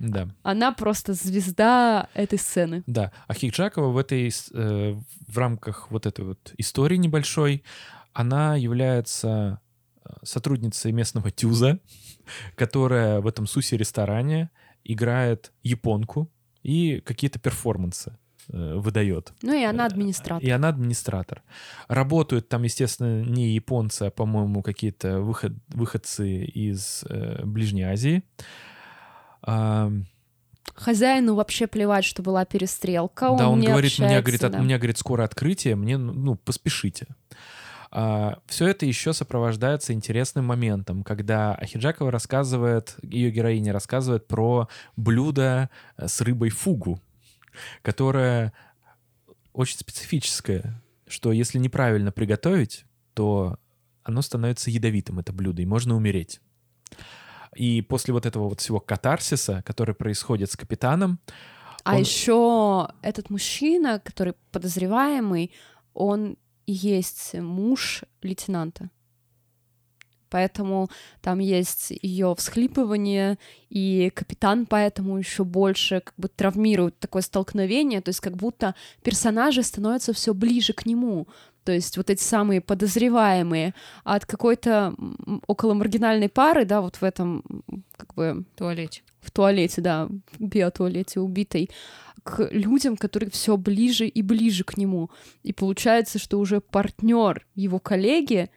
Да. Она просто звезда этой сцены. Да, а Хикджакова в этой, э, в рамках вот этой вот истории небольшой, она является э, сотрудницей местного тюза, которая в этом суси-ресторане играет японку и какие-то перформансы э, выдает. Ну и она Э, администратор. И она администратор. Работают там, естественно, не японцы, а, по-моему, какие-то выход, выходцы из э, Ближней Азии. А, Хозяину вообще плевать, что была перестрелка. да, он не говорит, меня, общается, говорит, от- да. у меня, говорит, скоро открытие, мне, ну, ну, поспешите. все это еще сопровождается интересным моментом, когда Ахиджакова рассказывает, ее героиня рассказывает про блюдо э, с рыбой фугу, которое очень специфическое, что если неправильно приготовить, то оно становится ядовитым, это блюдо, и можно умереть. И после вот этого вот всего катарсиса, который происходит с капитаном, А он- еще этот мужчина, который подозреваемый, он и есть муж лейтенанта. Поэтому там есть ее всхлипывание, и капитан поэтому еще больше как бы травмирует такое столкновение, то есть как будто персонажи становятся все ближе к нему. То есть вот эти самые подозреваемые А от какой-то около маргинальной пары, да, вот в этом как бы В туалете. в туалете, да, в биотуалете убитой, к людям, которые все ближе и ближе к нему. И получается, что уже партнер его коллеги,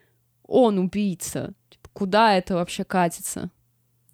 он убийца. Типа, Куда это вообще катится?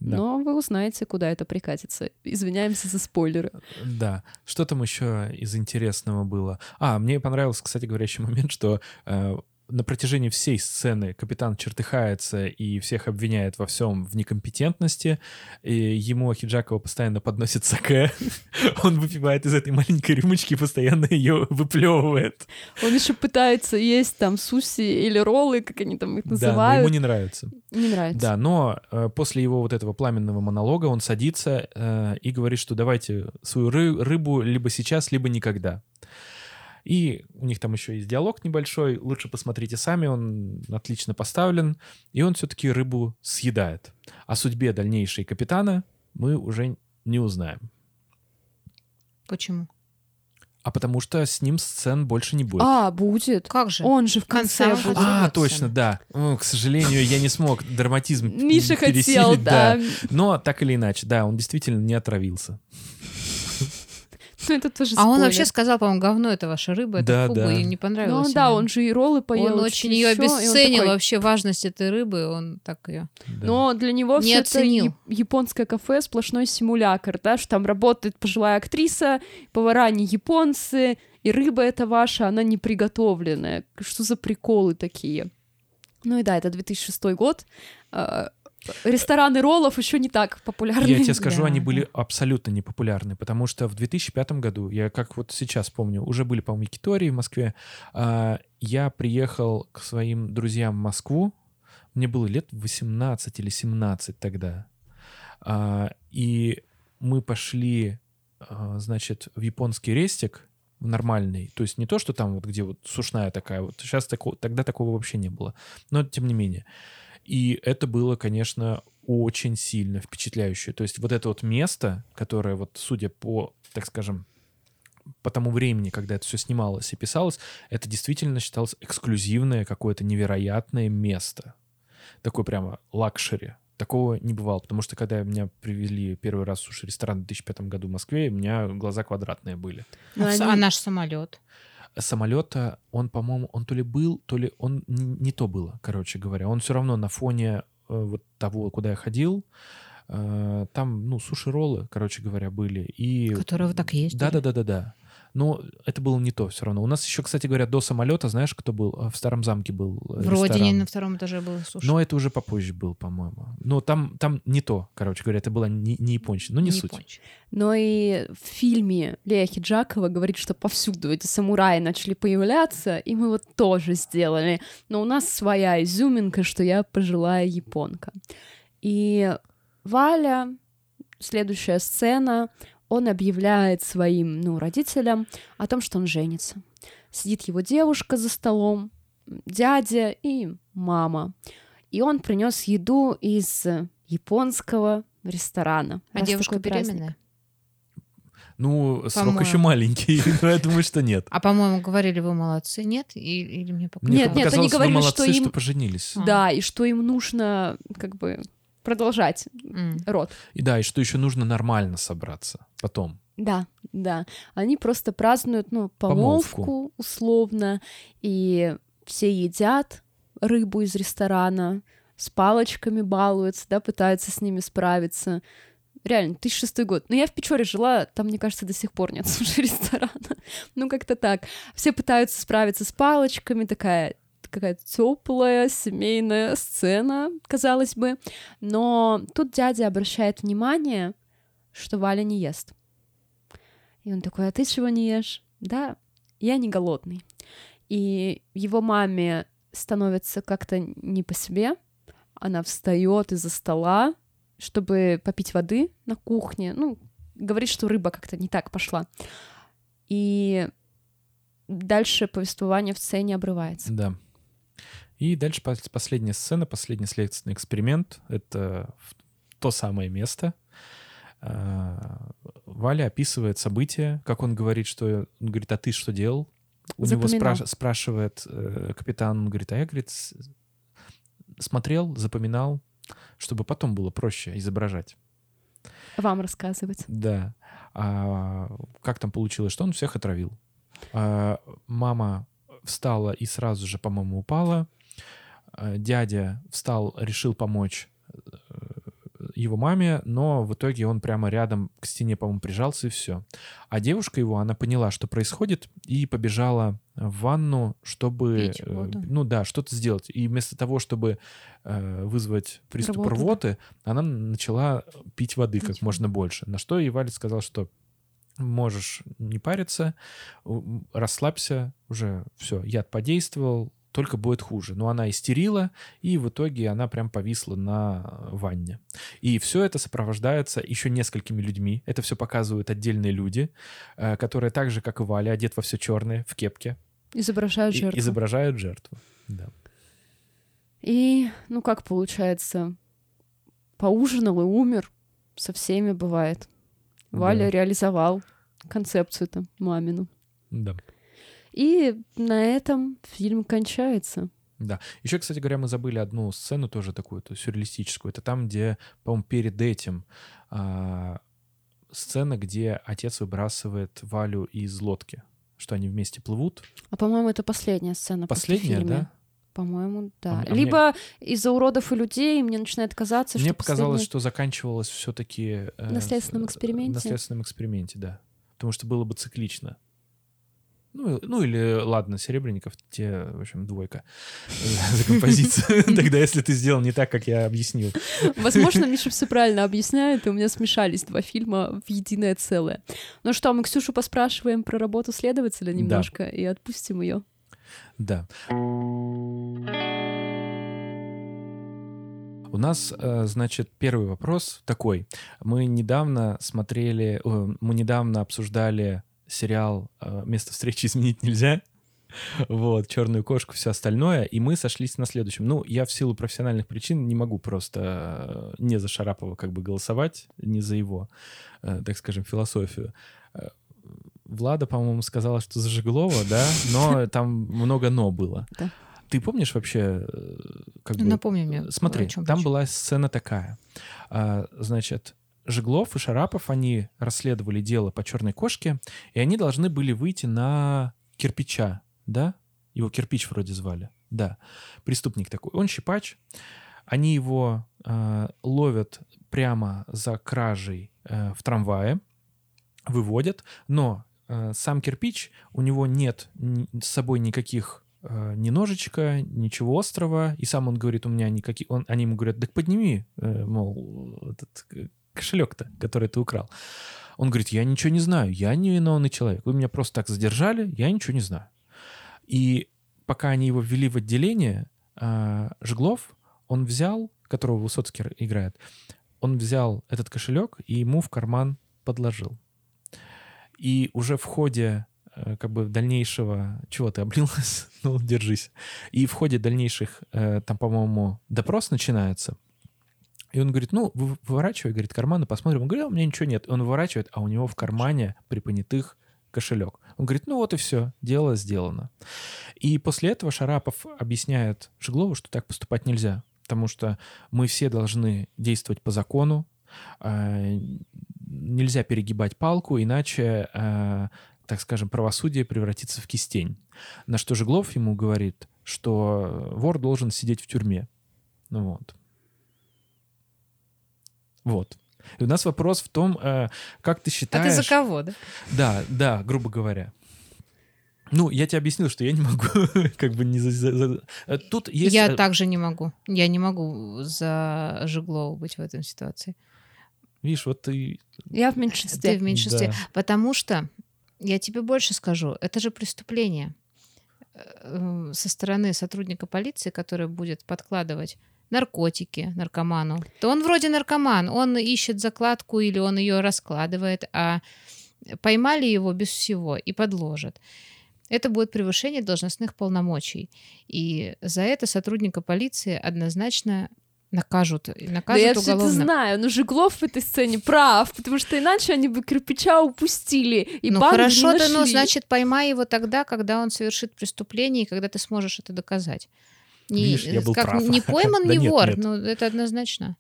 Да. Но вы узнаете, куда это прикатится. Извиняемся за спойлеры. Да. Что там еще из интересного было? А, мне понравился, кстати говоря, еще момент, что э, на протяжении всей сцены капитан чертыхается и всех обвиняет во всем в некомпетентности. И ему Хиджакова постоянно подносит саке. Он выпивает из этой маленькой рюмочки и постоянно ее выплевывает. Он еще пытается есть там суси или роллы, как они там их Да, называют. ему не нравится. Не нравится. Да, но э, после его вот этого пламенного монолога он садится э, и говорит, что давайте свою ры- рыбу либо сейчас, либо никогда. И у них там еще есть диалог небольшой, лучше посмотрите сами, он отлично поставлен, и он все-таки рыбу съедает. О судьбе дальнейшей капитана мы уже не узнаем. Почему? А потому что с ним сцен больше не будет. А, будет. Как же? Он же в конце конце будет. А, точно, да. Ну, к сожалению, я не смог драматизм Миша хотел, пересилить, да. Но так или иначе, да, он действительно не отравился. Ну, это тоже А он вообще сказал, по-моему, говно это ваша рыба, это Да, фуга, да. и не понравилось. Ну да, ему. он же и роллы поел. Он очень ее обесценил такой, вообще важность этой рыбы, он так ее. Да. Но для него Не все это оценил. яп- японское кафе сплошной симулятор, да, что там работает пожилая актриса, повара не японцы, и рыба эта ваша, она не приготовленная. Что за приколы такие? Ну и да, это 2006 год. Рестораны роллов еще не так популярны. Я тебе скажу, Да, они да. были абсолютно непопулярны, потому что в 2005 году, я как вот сейчас помню, уже были, по-моему, Якитории в Москве, а, я приехал к своим друзьям в Москву, мне было лет 18 или 17 тогда, А, и мы пошли, а, значит, в японский рестик, в нормальный, то есть не то, что там вот где вот сушная такая, вот сейчас такого, тогда такого вообще не было, но тем не менее. И это было, конечно, очень сильно впечатляюще. То есть вот это вот место, которое вот, судя по, так скажем, по тому времени, когда это все снималось и писалось, это действительно считалось эксклюзивное какое-то невероятное место. Такое прямо luxury. Такого не бывало, потому что когда меня привезли первый раз в суши-ресторан в 2005 году в Москве, у меня глаза квадратные были. Но А, они- а наш самолет? Самолета, он, по-моему, он то ли был, то ли он не то было, короче говоря. Он все равно на фоне э, вот того, куда я ходил, э, там, ну, суши-роллы, короче говоря, были. И... Которые вы так ездили? Да-да-да-да-да. Но это было не то все равно. У нас еще, кстати говоря, до самолета, знаешь, кто был? А, В Старом замке был э, В Родине на втором этаже был суши. Но это уже попозже был, по-моему. Но там, там не то, короче говоря, это была не, не японщина. Ну, не, суть. япончик. Но и в фильме Лея Хиджакова говорит, что повсюду эти самураи начали появляться, и мы вот тоже сделали. Но у нас своя изюминка, что я пожилая японка. И Валя, следующая сцена, он объявляет своим ну, родителям о том, что он женится. Сидит его девушка за столом, дядя и мама. И он принес еду из японского ресторана. А Раз девушка беременная? Ну, срок еще маленький, но я думаю, что нет. А, по-моему, говорили, вы молодцы. Нет? И- Или мне показалось? Нет, нет, они говорили, что им- что поженились. А. Да, и что им нужно как бы продолжать М. род. И да, и что еще нужно нормально собраться потом. Да, да. Они просто празднуют, ну, помолвку, Помолвку. условно, и все едят рыбу из ресторана, с палочками балуются, да, пытаются с ними справиться. Реально, 2006 год. Но я в Печоре жила, там, мне кажется, до сих пор нет суши-ресторана. ну, как-то так. Все пытаются справиться с палочками, такая какая-то теплая семейная сцена, казалось бы. Но тут дядя обращает внимание, что Валя не ест. И он такой, а ты чего не ешь? Да, я не голодный. И его маме становится как-то не по себе. Она встает из-за стола, чтобы попить воды на кухне. Ну, говорит, что рыба как-то не так пошла. И дальше повествование в сцене обрывается. Да. И дальше пос- последняя сцена, последний следственный эксперимент. Это то самое место. А, Валя описывает события, как он говорит, что... Он говорит, а ты что делал? У него Запоминал. спраш- спрашивает э, капитан, он говорит, а я, говорит, смотрел, запоминал, чтобы потом было проще изображать. Вам рассказывать. Да. А как там получилось, что он всех отравил? А, мама встала и сразу же, по-моему, упала. А, дядя встал, решил помочь э, его маме, но в итоге он прямо рядом к стене, по-моему, прижался и все. А девушка его, она поняла, что происходит, и побежала в ванну, чтобы, э, ну да, что-то сделать. И вместо того, чтобы э, вызвать приступ Рвоты, рвоты, она начала пить воды как Пить можно больше. На что и сказал, что можешь не париться, расслабься, уже все, яд подействовал, только будет хуже. Но она истерила, и в итоге она прям повисла на ванне. И все это сопровождается еще несколькими людьми. Это все показывают отдельные люди, э, которые так же, как и Валя, одет во все черное, в кепке, Изображают и жертву. изображают жертву. Да. И, ну как получается, поужинал и умер. Со всеми бывает. Валя Да. реализовал концепцию-то мамину. да. И на этом фильм кончается. Да. Еще, кстати говоря, мы забыли одну сцену тоже такую, то сюрреалистическую. Это там, где, по-моему, перед этим а, сцена, где отец выбрасывает Валю из лодки, что они вместе плывут. А по-моему, это последняя сцена после Последняя, фильма. да? По-моему, да. А Либо из-за уродов и людей мне начинает казаться, Мне что показалось, последняя- что заканчивалось все-таки... На следственном эксперименте? На следственном эксперименте, да. Потому что было бы циклично. Ну, ну или, ладно, Серебренников, те, в общем, двойка э, за композицию. Тогда, если ты сделал не так, как я объяснил. Возможно, Миша все правильно объясняет, и у меня смешались два фильма в единое целое. Ну что, мы Ксюшу поспрашиваем про работу следователя немножко и отпустим ее. Да. У нас, э, значит, первый вопрос такой. Мы недавно смотрели, э, мы недавно обсуждали сериал э, «Место встречи изменить нельзя». Вот, черную кошку, все остальное. И мы сошлись на следующем. Ну, я в силу профессиональных причин не могу просто э, не за Шарапова как бы голосовать, не за его, э, так скажем, философию. Влада, по-моему, сказала, что за Жеглова, да, но там много «но» было. Да. Ты помнишь вообще, как бы... Напомни мне. Смотри, там была сцена такая. А, Значит, Жеглов и Шарапов, они расследовали дело по черной кошке, и они должны были выйти на кирпича, да? Его кирпич вроде звали, да. Преступник такой. Он щипач. Они его э, ловят прямо за кражей э, в трамвае, выводят, но э, сам кирпич, у него нет с собой никаких э, ни ножичка, ничего острого, и сам он говорит, у меня никаких... Он, они ему говорят, так подними, э, мол, этот кошелек-то, который ты украл. Он говорит, я ничего не знаю, я не виновный человек. Вы меня просто так задержали, я ничего не знаю. И пока они его ввели в отделение, э, Жеглов, он взял, которого Высоцкий играет, он взял этот кошелек и ему в карман подложил. И уже в ходе э, как бы дальнейшего... Чего ты облилась? ну, держись. И в ходе дальнейших, э, там, по-моему, допрос начинается. И он говорит, ну, вы- выворачивай, говорит, карманы, посмотрим. Он говорит, «А, у меня ничего нет. Он выворачивает, а у него в кармане при понятых кошелек. Он говорит, ну вот и все, дело сделано. И после этого Шарапов объясняет Жеглову, что так поступать нельзя, потому что мы все должны действовать по закону, э, нельзя перегибать палку, иначе, э, так скажем, правосудие превратится в кистень. На что Жеглов ему говорит, что вор должен сидеть в тюрьме. Ну вот. Вот. И у нас вопрос в том, э, как ты А считаешь... ты за кого, да? Да, да, грубо говоря. Ну, я тебе объяснил, что я не могу, как бы не за... за- за- Э, Тут есть... Я э, также не могу. Я не могу за Жеглова быть в этой ситуации. Видишь, вот ты... Я в Ты меньшинстве. в меньшинстве. Да. Потому что, я тебе больше скажу, это же преступление со стороны сотрудника полиции, который будет подкладывать наркотики наркоману, то он вроде наркоман, он ищет закладку или он ее раскладывает, а поймали его без всего и подложат. Это будет превышение должностных полномочий. И за это сотрудника полиции однозначно накажут. и Да Накажут я все это уголовно. знаю, но Жиглов в этой сцене прав, потому что иначе они бы кирпича упустили, и ну хорошо, не да, ну значит поймай его тогда, когда он совершит преступление, и когда ты сможешь это доказать. Не, Видишь, я был как, прав. не пойман, не вор, ну это однозначно.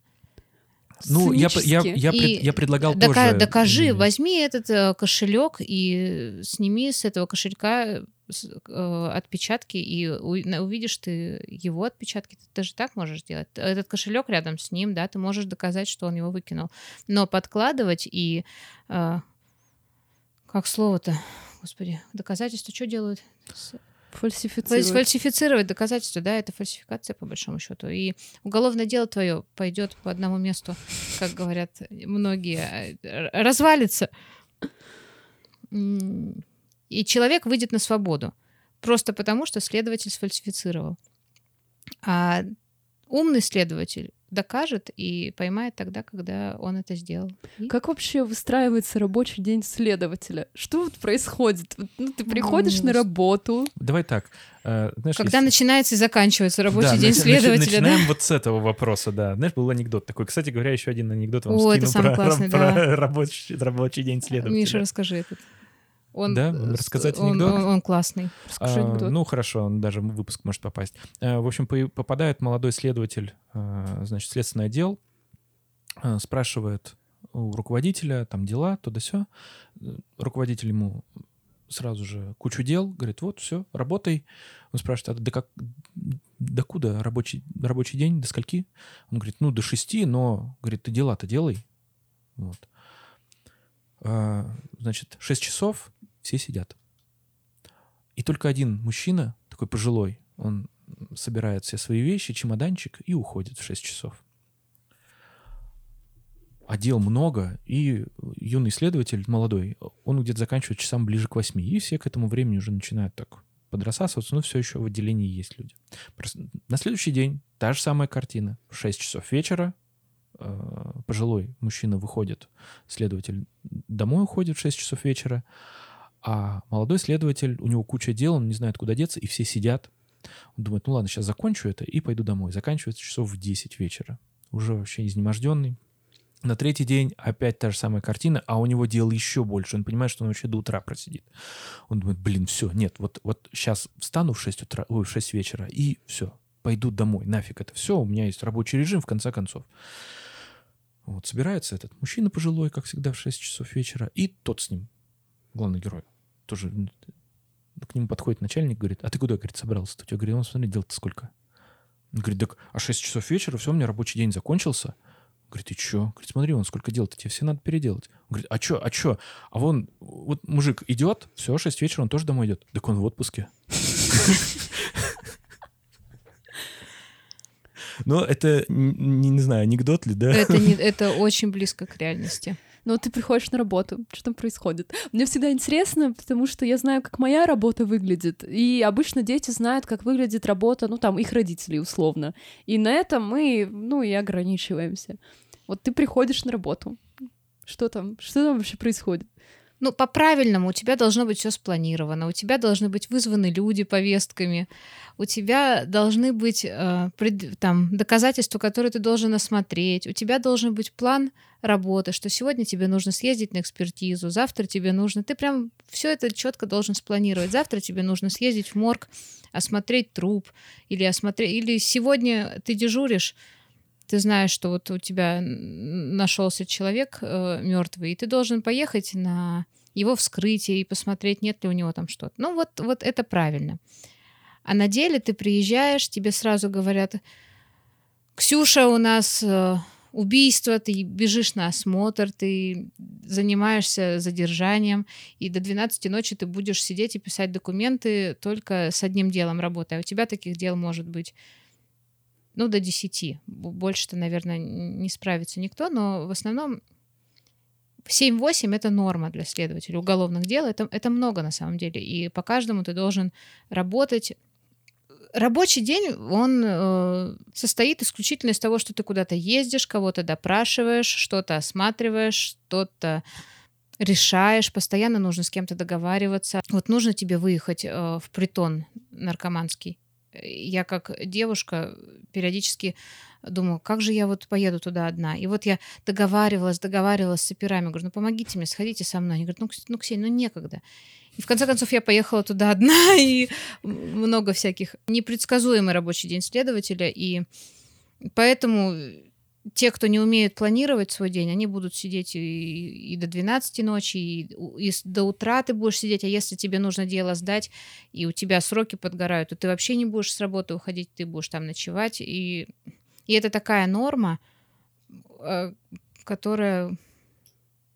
Ну, я, я, я, пред- я предлагал Дока- тоже... докажи, возьми этот э, кошелек и сними с этого кошелька э, отпечатки, и увидишь ты его отпечатки. Ты даже так можешь сделать. Этот кошелек рядом с ним, да, ты можешь доказать, что он его выкинул. Но подкладывать и... э, как слово-то? Господи, доказательства что делают? Фальсифицировать. Фальсифицировать доказательства, да, это фальсификация по большому счету. И уголовное дело твое пойдет по одному месту, как говорят многие, э, развалится. И человек выйдет на свободу. Просто потому, что следователь сфальсифицировал. А умный следователь докажет и поймает тогда, когда он это сделал. И- Как вообще выстраивается рабочий день следователя? Что вот происходит? Ну, ты приходишь Ну, на работу, Давай так. э, знаешь, Когда если- начинается и заканчивается рабочий Да, день начи- начи- следователя, да? Начинаем вот с этого вопроса, да. Знаешь, был анекдот такой. Кстати говоря, еще один анекдот вам О, это скину самый про, классный, про да. рабочий, рабочий день следователя. Миша, расскажи этот. Он, Да? э, Рассказать он, анекдот? Он, он классный. расскажи А, анекдот. ну, хорошо, он даже в выпуск может попасть. Э, В общем, по- попадает молодой следователь, э, значит, следственный отдел, спрашивает у руководителя, там дела, то да сё. Э, Руководитель ему сразу же кучу дел, говорит, вот, все, работай. Он спрашивает, а до, как, до куда рабочий, рабочий день, до скольки? Он говорит, ну, до шести, но, говорит, ты дела-то делай. Вот. А, Значит, 6 часов, все сидят. И только один мужчина, такой пожилой, он собирает все свои вещи, чемоданчик и уходит в 6 часов. А дел много, и юный следователь, молодой, он где-то заканчивает часам ближе к 8, и все к этому времени уже начинают так подрассасываться, но все еще в отделении есть люди. На следующий день та же самая картина. В 6 часов вечера э, пожилой мужчина выходит, следователь домой уходит в 6 часов вечера, а молодой следователь, у него куча дел, он не знает, куда деться, и все сидят. Он думает, ну ладно, сейчас закончу это и пойду домой. Заканчивается часов в 10 вечера. Уже вообще изнеможденный. На третий день опять та же самая картина, а у него дел еще больше. Он понимает, что он вообще до утра просидит. Он думает, блин, все, нет, вот, вот сейчас встану в 6, утра, ой, в 6 вечера и все, пойду домой, нафиг это все, у меня есть рабочий режим, в конце концов. Вот, собирается этот мужчина пожилой, как всегда, в 6 часов вечера, и тот с ним, главный герой, тоже к нему подходит начальник, говорит, а ты куда, говорит, собрался? -то? Я говорю, он, смотри, дел-то сколько? Он говорит, так, а 6 часов вечера, все, у меня рабочий день закончился. Говорит, и что? Говорит, смотри, он сколько дел-то, тебе все надо переделать. Он говорит, а что, а что? А вон, вот мужик идет, все, 6 вечера, он тоже домой идет. Так он в отпуске. Но это, не, не знаю, анекдот ли, да? Это, не, это очень близко к реальности. Ну, ты приходишь на работу, что там происходит? Мне всегда интересно, потому что я знаю, как моя работа выглядит, и обычно дети знают, как выглядит работа, ну, там, их родителей, условно. И на этом мы, ну, и ограничиваемся. Вот ты приходишь на работу, что там, что там вообще происходит? Ну, по-правильному, у тебя должно быть все спланировано, у тебя должны быть вызваны люди повестками, у тебя должны быть э, пред, там, доказательства, которые ты должен осмотреть, у тебя должен быть план работы, что сегодня тебе нужно съездить на экспертизу, завтра тебе нужно, ты прям все это четко должен спланировать, завтра тебе нужно съездить в морг, осмотреть труп, или осмотреть, или сегодня ты дежуришь, ты знаешь, что вот у тебя нашелся человек э, мертвый, и ты должен поехать на его вскрытие и посмотреть, нет ли у него там что-то. Ну вот, вот это правильно. А на деле ты приезжаешь, тебе сразу говорят, Ксюша, у нас э, убийство, ты бежишь на осмотр, ты занимаешься задержанием, и до 12 ночи ты будешь сидеть и писать документы только с одним делом работая. У тебя таких дел может быть ну, до 10. Больше-то, наверное, не справится никто, но в основном 7-8 это норма для следователя уголовных дел. Это, это много на самом деле. И по каждому ты должен работать. Рабочий день, он э, состоит исключительно из того, что ты куда-то ездишь, кого-то допрашиваешь, что-то осматриваешь, что-то решаешь, постоянно нужно с кем-то договариваться. Вот нужно тебе выехать э, в притон наркоманский я как девушка периодически думаю, как же я вот поеду туда одна. И вот я договаривалась, договаривалась с операми, говорю, ну помогите мне, сходите со мной. Они говорят, ну, ну Ксения, ну некогда. И в конце концов я поехала туда одна, и много всяких непредсказуемый рабочий день следователя, и поэтому те, кто не умеют планировать свой день, они будут сидеть и, и до 12 ночи, и, и до утра ты будешь сидеть, а если тебе нужно дело сдать, и у тебя сроки подгорают, то ты вообще не будешь с работы уходить, ты будешь там ночевать. И, и это такая норма, э, которая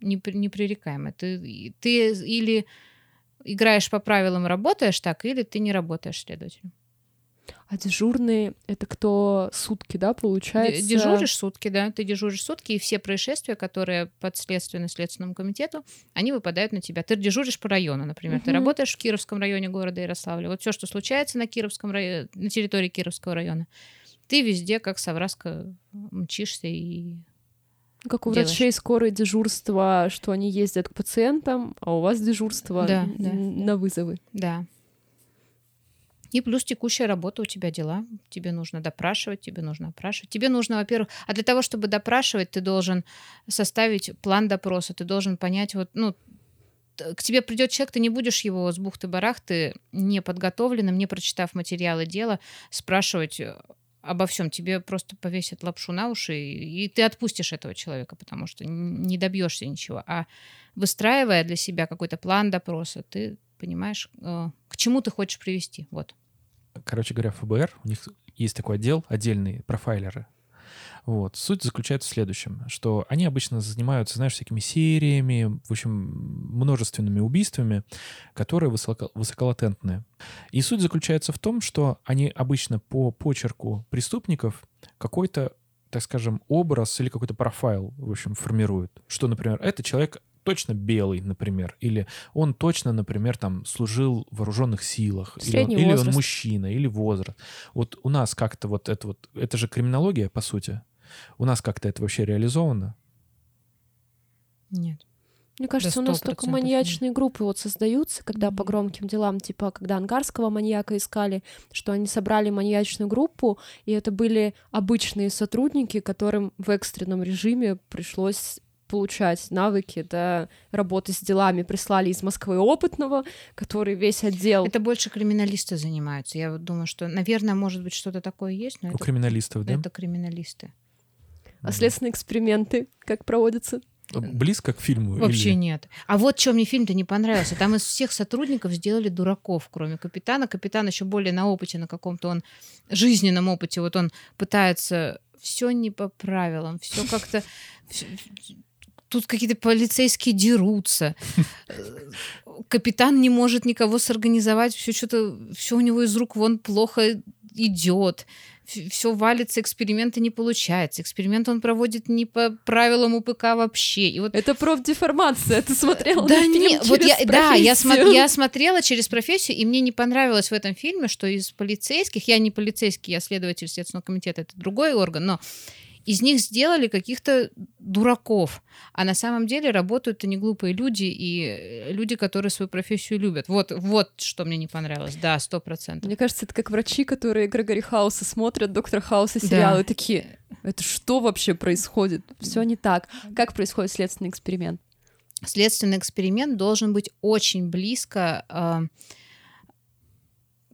непререкаемая. Ты, ты или играешь по правилам, работаешь так, или ты не работаешь следователем. А дежурные — это кто сутки, да, получается? Дежуришь сутки, да. Ты дежуришь сутки, и все происшествия, которые подследственны Следственному комитету, они выпадают на тебя. Ты дежуришь по району, например. Угу. Ты работаешь в Кировском районе города Ярославля. Вот все, что случается на, Кировском районе, на территории Кировского района, ты везде, как совраска, мчишься и как у делаешь. врачей скорое дежурство, что они ездят к пациентам, а у вас дежурство да, да, на вызовы. Да. И плюс текущая работа, у тебя дела. Тебе нужно допрашивать, тебе нужно опрашивать. Тебе нужно, во-первых, а для того, чтобы допрашивать, ты должен составить план допроса, ты должен понять, вот, ну, к тебе придет человек, ты не будешь его с бухты-барахты не подготовленным, не прочитав материалы дела, спрашивать э, обо всем. Тебе просто повесят лапшу на уши, и, и ты отпустишь этого человека, потому что не добьешься ничего. А выстраивая для себя какой-то план допроса, ты понимаешь, э, к чему ты хочешь привести. Вот. Короче говоря, ФБР, у них есть такой отдел, отдельные профайлеры. Вот. Суть заключается в следующем, что они обычно занимаются, знаешь, всякими сериями, в общем, множественными убийствами, которые высоко, высоколатентные. И суть заключается в том, что они обычно по почерку преступников какой-то так скажем, образ или какой-то профайл, в общем, формируют. Что, например, это человек точно белый, например, или он точно, например, там служил в вооруженных силах, или он, или он мужчина, или возраст. Вот у нас как-то вот это вот, это же криминология, по сути. У нас как-то это вообще реализовано? Нет. Мне кажется, Да, у нас только 100% маньячные группы вот создаются, когда по громким делам, типа, когда ангарского маньяка искали, что они собрали маньячную группу, и это были обычные сотрудники, которым в экстренном режиме пришлось получать навыки, да, работы с делами. Прислали из Москвы опытного, который весь отдел... Это больше криминалисты занимаются. Я вот думаю, что, наверное, может быть, что-то такое есть, но У это, криминалистов, да? это криминалисты. А следственные эксперименты как проводятся? Близко к фильму? Вообще или- нет. А вот что мне фильм-то не понравился. Там из всех сотрудников сделали дураков, кроме капитана. Капитан еще более на опыте, на каком-то он жизненном опыте. Вот он пытается все не по правилам, все как-то... Тут какие-то полицейские дерутся. Капитан не может никого сорганизовать, все что-то, все у него из рук вон плохо идет. Все валится, эксперименты не получается. Эксперимент он проводит не по правилам УПК вообще. И вот Это профдеформация, ты смотрела да на фильм не, вот я, да, я, смо- профессию. я смотрела через профессию, и мне не понравилось в этом фильме, что из полицейских, я не полицейский, я следователь Следственного комитета, это другой орган, но из них сделали каких-то дураков, а на самом деле работают не глупые люди и э, люди, которые свою профессию любят. Вот, вот что мне не понравилось, да, сто процентов. Мне кажется, это как врачи, которые Грегори Хауса смотрят, Доктор Хауса Да. сериалы, и такие, это что вообще происходит? Все не так. Как происходит следственный эксперимент? следственный эксперимент должен быть очень близко э,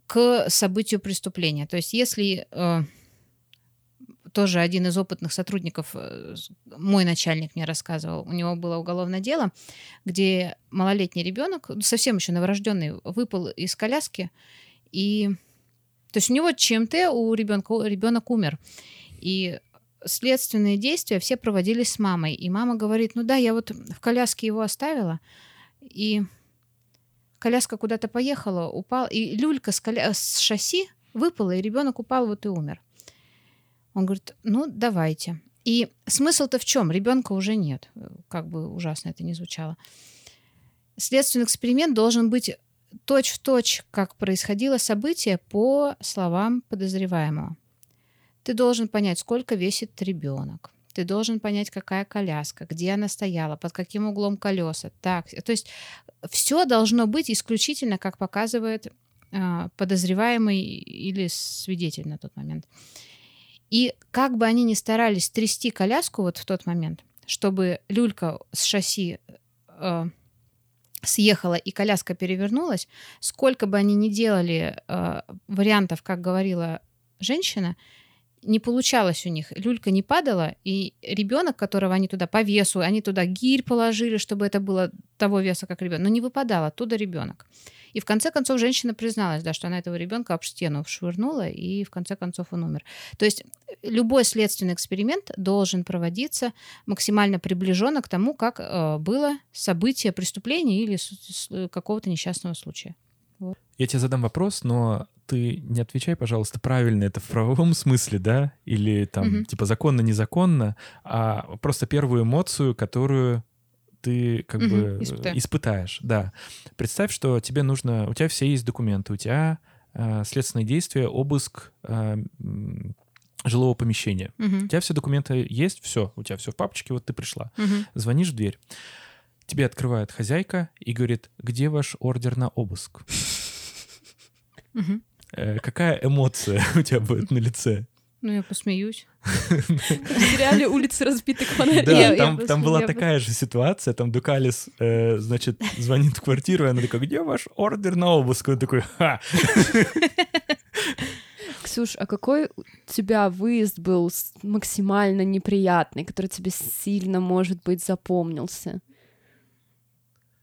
к событию преступления. То есть если э, тоже один из опытных сотрудников, э, мой начальник мне рассказывал, у него было уголовное дело, где малолетний ребенок, совсем еще новорожденный, выпал из коляски и то есть у него ЧМТ, у ребенка ребенок умер. И следственные действия все проводились с мамой. И мама говорит, ну да, я вот в коляске его оставила, и коляска куда-то поехала, упал, и люлька с, коля- с шасси выпала, и ребенок упал, вот и умер. Он говорит, ну давайте. И смысл-то в чем? Ребенка уже нет. Как бы ужасно это ни звучало. Следственный эксперимент должен быть точь-в-точь, как происходило событие по словам подозреваемого. Ты должен понять, сколько весит ребенок. Ты должен понять, какая коляска, где она стояла, под каким углом колеса. Так, то есть все должно быть исключительно, как показывает а, подозреваемый или свидетель на тот момент. И как бы они ни старались трясти коляску вот в тот момент, чтобы люлька с шасси э, съехала и коляска перевернулась, сколько бы они ни делали э, вариантов, как говорила женщина, не получалось у них. Люлька не падала, и ребенок, которого они туда по весу, они туда гирь положили, чтобы это было того веса, как ребенок, но не выпадал оттуда ребенок. И в конце концов женщина призналась, да, что она этого ребенка об стену швырнула, и в конце концов он умер. То есть любой следственный эксперимент должен проводиться максимально приближенно к тому, как э, было событие преступления или с- какого-то несчастного случая. Я тебе задам вопрос, но ты не отвечай, пожалуйста, правильно это в правовом смысле, да? Или там, Мгм. типа, законно-незаконно, а просто первую эмоцию, которую ты как Мгм, бы испытаю. испытаешь. Да. Представь, что тебе нужно... У тебя все есть документы, у тебя э, следственные действия, обыск э, жилого помещения. У Мгм. тебя все документы есть, все, у тебя все в папочке, вот ты пришла. Мгм. Звонишь в дверь. Тебе открывает хозяйка и говорит, где ваш ордер на обыск? Э, какая эмоция у тебя будет на лице? Ну, я посмеюсь. В сериале «Улицы разбитых фонарей». Да, там, там была такая же ситуация, там Дукалис, э, значит, звонит в квартиру, и она такая, где ваш ордер на обыск? Он такой, ха! Ксюш, а какой у тебя выезд был максимально неприятный, который тебе сильно, может быть, запомнился?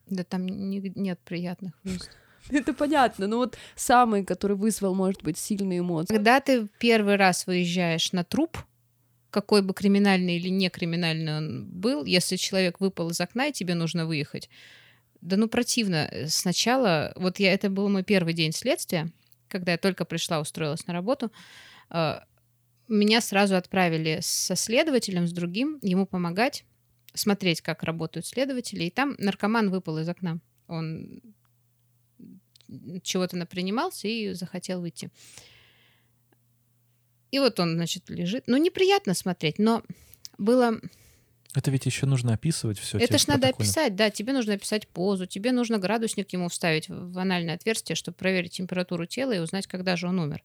Да там не- нет приятных выездов. Это понятно, но вот самый, который вызвал, может быть, сильные эмоции. Когда ты первый раз выезжаешь на труп, какой бы криминальный или не криминальный он был, если человек выпал из окна и тебе нужно выехать, да ну противно. Сначала, вот я, это был мой первый день следствия, когда я только пришла, устроилась на работу, э, меня сразу отправили со следователем, с другим, ему помогать, смотреть, как работают следователи, и там наркоман выпал из окна. Он чего-то напринимался и захотел выйти. И вот он, значит, лежит. Ну, неприятно смотреть, но было Это ведь еще нужно описывать все. Это ж надо описать, да. Тебе нужно описать позу, тебе нужно градусник ему вставить в анальное отверстие, чтобы проверить температуру тела и узнать, когда же он умер.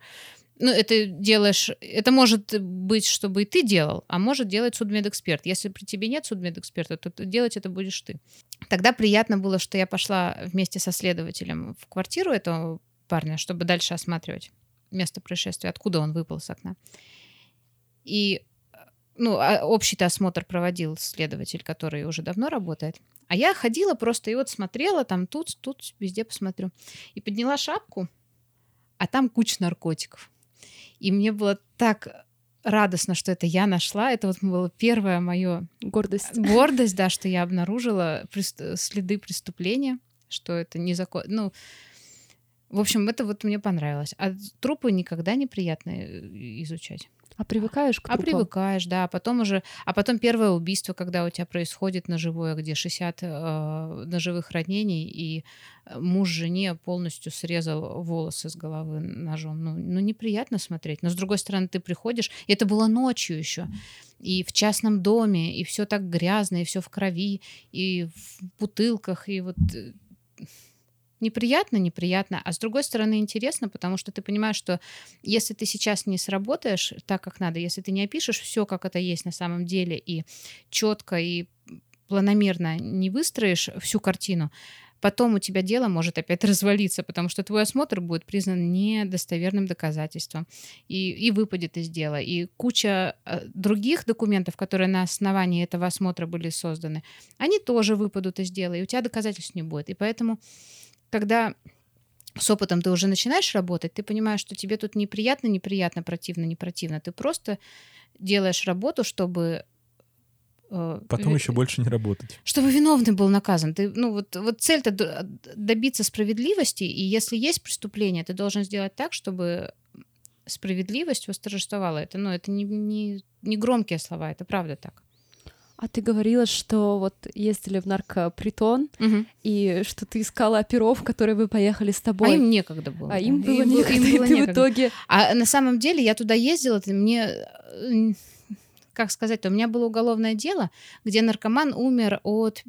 Ну, это делаешь... Это может быть, чтобы и ты делал, а может делать судмедэксперт. Если при тебе нет судмедэксперта, то делать это будешь ты. Тогда приятно было, что я пошла вместе со следователем в квартиру этого парня, чтобы дальше осматривать место происшествия, откуда он выпал с окна. И ну, а общий-то осмотр проводил следователь, который уже давно работает. А я ходила просто и вот смотрела там тут, тут, везде посмотрю. И подняла шапку, а там куча наркотиков. И мне было так радостно, что это я нашла. Это вот было первое мое... Гордость. Гордость, да, что я обнаружила следы преступления, что это незаконно. Ну, в общем, это вот мне понравилось. А трупы никогда неприятно э, изучать. А привыкаешь к трупам? А привыкаешь, да. А потом уже... А потом первое убийство, когда у тебя происходит ножевое, где 60 э, ножевых ранений, и э, муж жене полностью срезал волосы с головы ножом. Ну, ну, неприятно смотреть. Но, с другой стороны, ты приходишь... И это было ночью еще. И в частном доме, и все так грязно, и все в крови, и в бутылках, и вот э, неприятно, неприятно, а с другой стороны интересно, потому что ты понимаешь, что если ты сейчас не сработаешь так, как надо, если ты не опишешь все, как это есть на самом деле, и четко, и планомерно не выстроишь всю картину, потом у тебя дело может опять развалиться, потому что твой осмотр будет признан недостоверным доказательством и, и выпадет из дела. И куча э, других документов, которые на основании этого осмотра были созданы, они тоже выпадут из дела, и у тебя доказательств не будет. И поэтому когда с опытом ты уже начинаешь работать, ты понимаешь, что тебе тут неприятно, неприятно, противно, не противно. Ты просто делаешь работу, чтобы э, Потом ви... еще больше не работать. Чтобы виновный был наказан. Ты, ну, вот, вот цель-то добиться справедливости, и если есть преступление, ты должен сделать так, чтобы справедливость восторжествовала. Это, ну, это не, не, не громкие слова, это правда так. А ты говорила, что вот ездили в наркопритон, угу. и что ты искала оперов, которые вы поехали с тобой. А им некогда было. А им было им некогда, им было и ты некогда. в итоге... А на самом деле я туда ездила, ты мне как сказать, у меня было уголовное дело, где наркоман умер от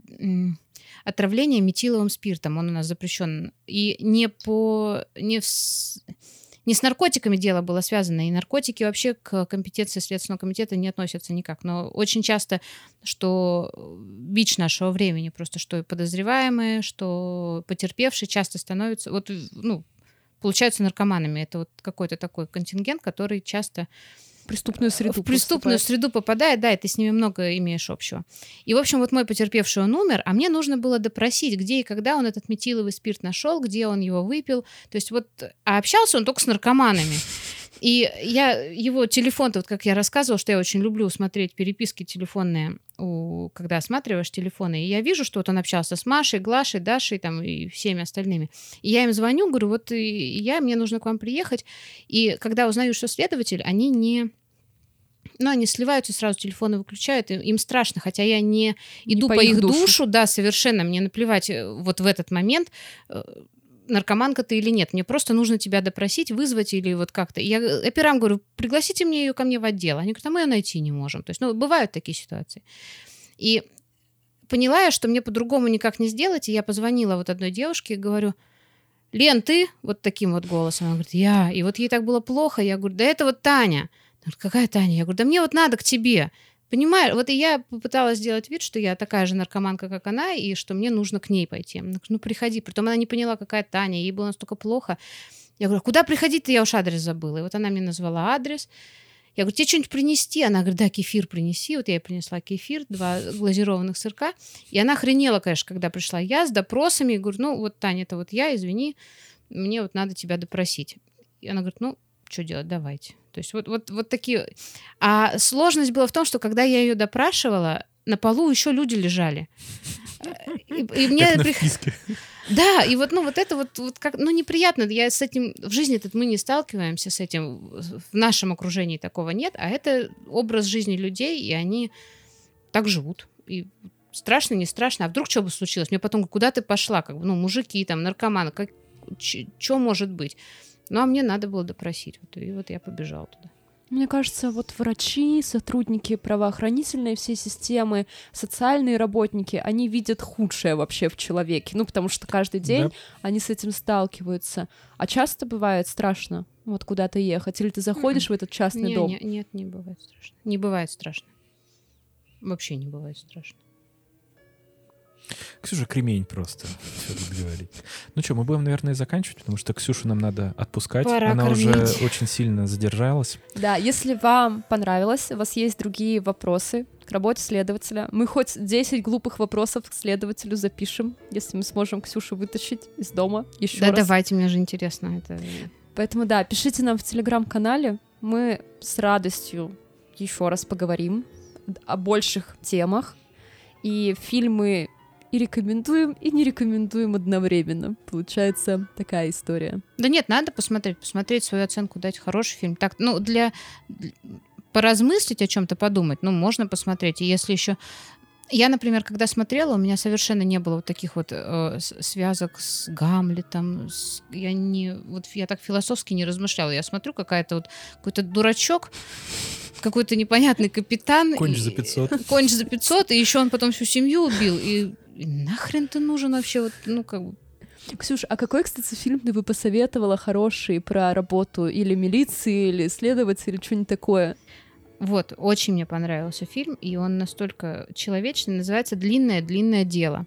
отравления метиловым спиртом. Он у нас запрещен. И не по... Не в, не с наркотиками дело было связано, и наркотики вообще к компетенции Следственного комитета не относятся никак. Но очень часто, что бич нашего времени, просто что подозреваемые, что потерпевшие часто становятся, вот, ну, получаются наркоманами. Это вот какой-то такой контингент, который часто преступную среду. В преступную поступает. среду попадает, да, и ты с ними много имеешь общего. И, в общем, вот мой потерпевший, он умер, а мне нужно было допросить, где и когда он этот метиловый спирт нашел, где он его выпил. То есть вот, а общался он только с наркоманами. И я его телефон-то, вот как я рассказывала, что я очень люблю смотреть переписки телефонные, у, когда осматриваешь телефоны, и я вижу, что вот он общался с Машей, Глашей, Дашей там, и всеми остальными. И я им звоню, говорю, вот я, мне нужно к вам приехать. И когда узнаю, что следователь, они не ну, они сливаются, сразу телефоны выключают, им страшно, хотя я не, не иду по, по их душу. душу, да, совершенно, мне наплевать э, вот в этот момент, э, наркоманка ты или нет. Мне просто нужно тебя допросить, вызвать или вот как-то. Я операм говорю, пригласите мне ее ко мне в отдел. Они говорят, а мы ее найти не можем. То есть, ну, бывают такие ситуации. И поняла я, что мне по-другому никак не сделать, и я позвонила вот одной девушке и говорю, Лен, ты? Вот таким вот голосом. Она говорит, я. И вот ей так было плохо. Я говорю, да это вот Таня. Она говорит, какая Таня? Я говорю, да мне вот надо к тебе. Понимаешь, вот и я попыталась сделать вид, что я такая же наркоманка, как она, и что мне нужно к ней пойти. Ну, приходи. Притом она не поняла, какая Таня, ей было настолько плохо. Я говорю, «А куда приходить-то? Я уж адрес забыла. И вот она мне назвала адрес. Я говорю, тебе что-нибудь принести? Она говорит, да, кефир принеси. Вот я ей принесла кефир, два глазированных сырка. И она охренела, конечно, когда пришла я с допросами. Я говорю, ну, вот, Таня, это вот я, извини, мне вот надо тебя допросить. И она говорит, ну, что делать, давайте. То есть вот, вот, вот такие... А сложность была в том, что когда я ее допрашивала, на полу еще люди лежали. И, и мне как при... Да, и вот, ну, вот это вот, вот как, ну, неприятно. Я с этим в жизни этот мы не сталкиваемся с этим. В нашем окружении такого нет, а это образ жизни людей, и они так живут. И страшно, не страшно. А вдруг что бы случилось? Мне потом, куда ты пошла? Как бы, ну, мужики, там, наркоманы, как, что может быть? Ну, а мне надо было допросить. Вот, и вот я побежала туда. Мне кажется, вот врачи, сотрудники правоохранительной всей системы, социальные работники, они видят худшее вообще в человеке. Ну, потому что каждый день Да. они с этим сталкиваются. А часто бывает страшно вот куда-то ехать. Или ты заходишь в этот частный Не, дом. не- нет, не бывает страшно. Не бывает страшно. Вообще не бывает страшно. Ксюша кремень просто. Тут говорить. Ну что, мы будем, наверное, заканчивать, потому что Ксюшу нам надо отпускать. Пора Она уже кормить. очень сильно задержалась. Да, если вам понравилось, у вас есть другие вопросы к работе следователя, мы хоть 10 глупых вопросов к следователю запишем, если мы сможем Ксюшу вытащить из дома еще да, раз. давайте, мне же интересно. Это... Поэтому да, пишите нам в телеграм-канале, мы с радостью еще раз поговорим о больших темах. И фильмы и рекомендуем, и не рекомендуем одновременно. Получается такая история. Да нет, надо посмотреть, посмотреть свою оценку, дать хороший фильм. Так, ну, для... поразмыслить о чем-то, подумать, ну, можно посмотреть. И если еще... Я, например, когда смотрела, у меня совершенно не было вот таких вот э, связок с Гамлетом. с- Я не... Вот я так философски не размышляла. Я смотрю, какая-то вот... Какой-то дурачок, какой-то непонятный капитан. Конч и- за 500. Конч за 500, и еще он потом всю семью убил. И, и нахрен ты нужен вообще? Вот, ну, как бы... Ксюш, а какой, кстати, фильм ты бы посоветовала хороший про работу или милиции, или следователя, или что-нибудь такое? Вот, очень мне понравился фильм, и он настолько человечный, называется «Длинное-длинное дело».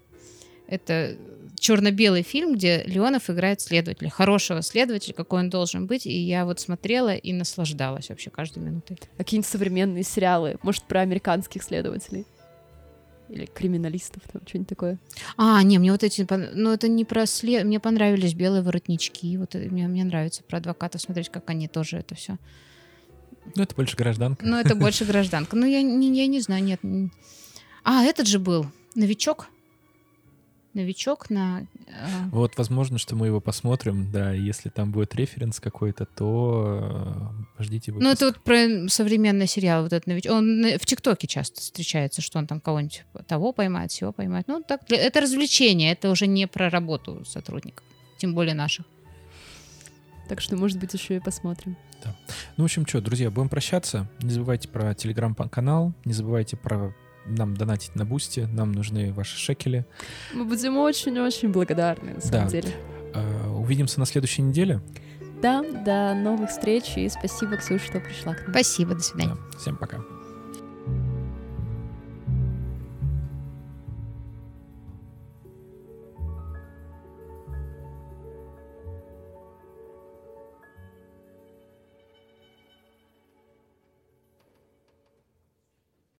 Это черно-белый фильм, где Леонов играет следователя, хорошего следователя, какой он должен быть, и я вот смотрела и наслаждалась вообще каждой минутой. Какие-нибудь современные сериалы, может, про американских следователей? Или криминалистов, там, что-нибудь такое. А, не, мне вот эти, ну это не про след, мне понравились белые воротнички, вот это- мне, мне нравится про адвокатов смотреть, как они тоже это все. Ну, это больше гражданка. Но это больше гражданка. Ну я, не- я не знаю, нет. А, этот же был, новичок. Новичок на... э, Вот, возможно, что мы его посмотрим, да, и если там будет референс какой-то, то э, ждите Ну, выпуск. это вот про современный сериал, вот этот новичок. Он на- в ТикТоке часто встречается, что он там кого-нибудь того поймает, всего поймает. Ну, так, это развлечение, это уже не про работу сотрудников, тем более наших. Так что, может быть, еще и посмотрим. Ну, в общем, что, друзья, будем прощаться. Не забывайте про телеграм-канал, не забывайте про нам донатить на Boosty, нам нужны ваши шекели. Мы будем очень-очень благодарны, на самом Да. деле. Э, Увидимся на следующей неделе. Да, до новых встреч и спасибо, Ксюша, что пришла к нам. Спасибо, до свидания. Да. Всем пока.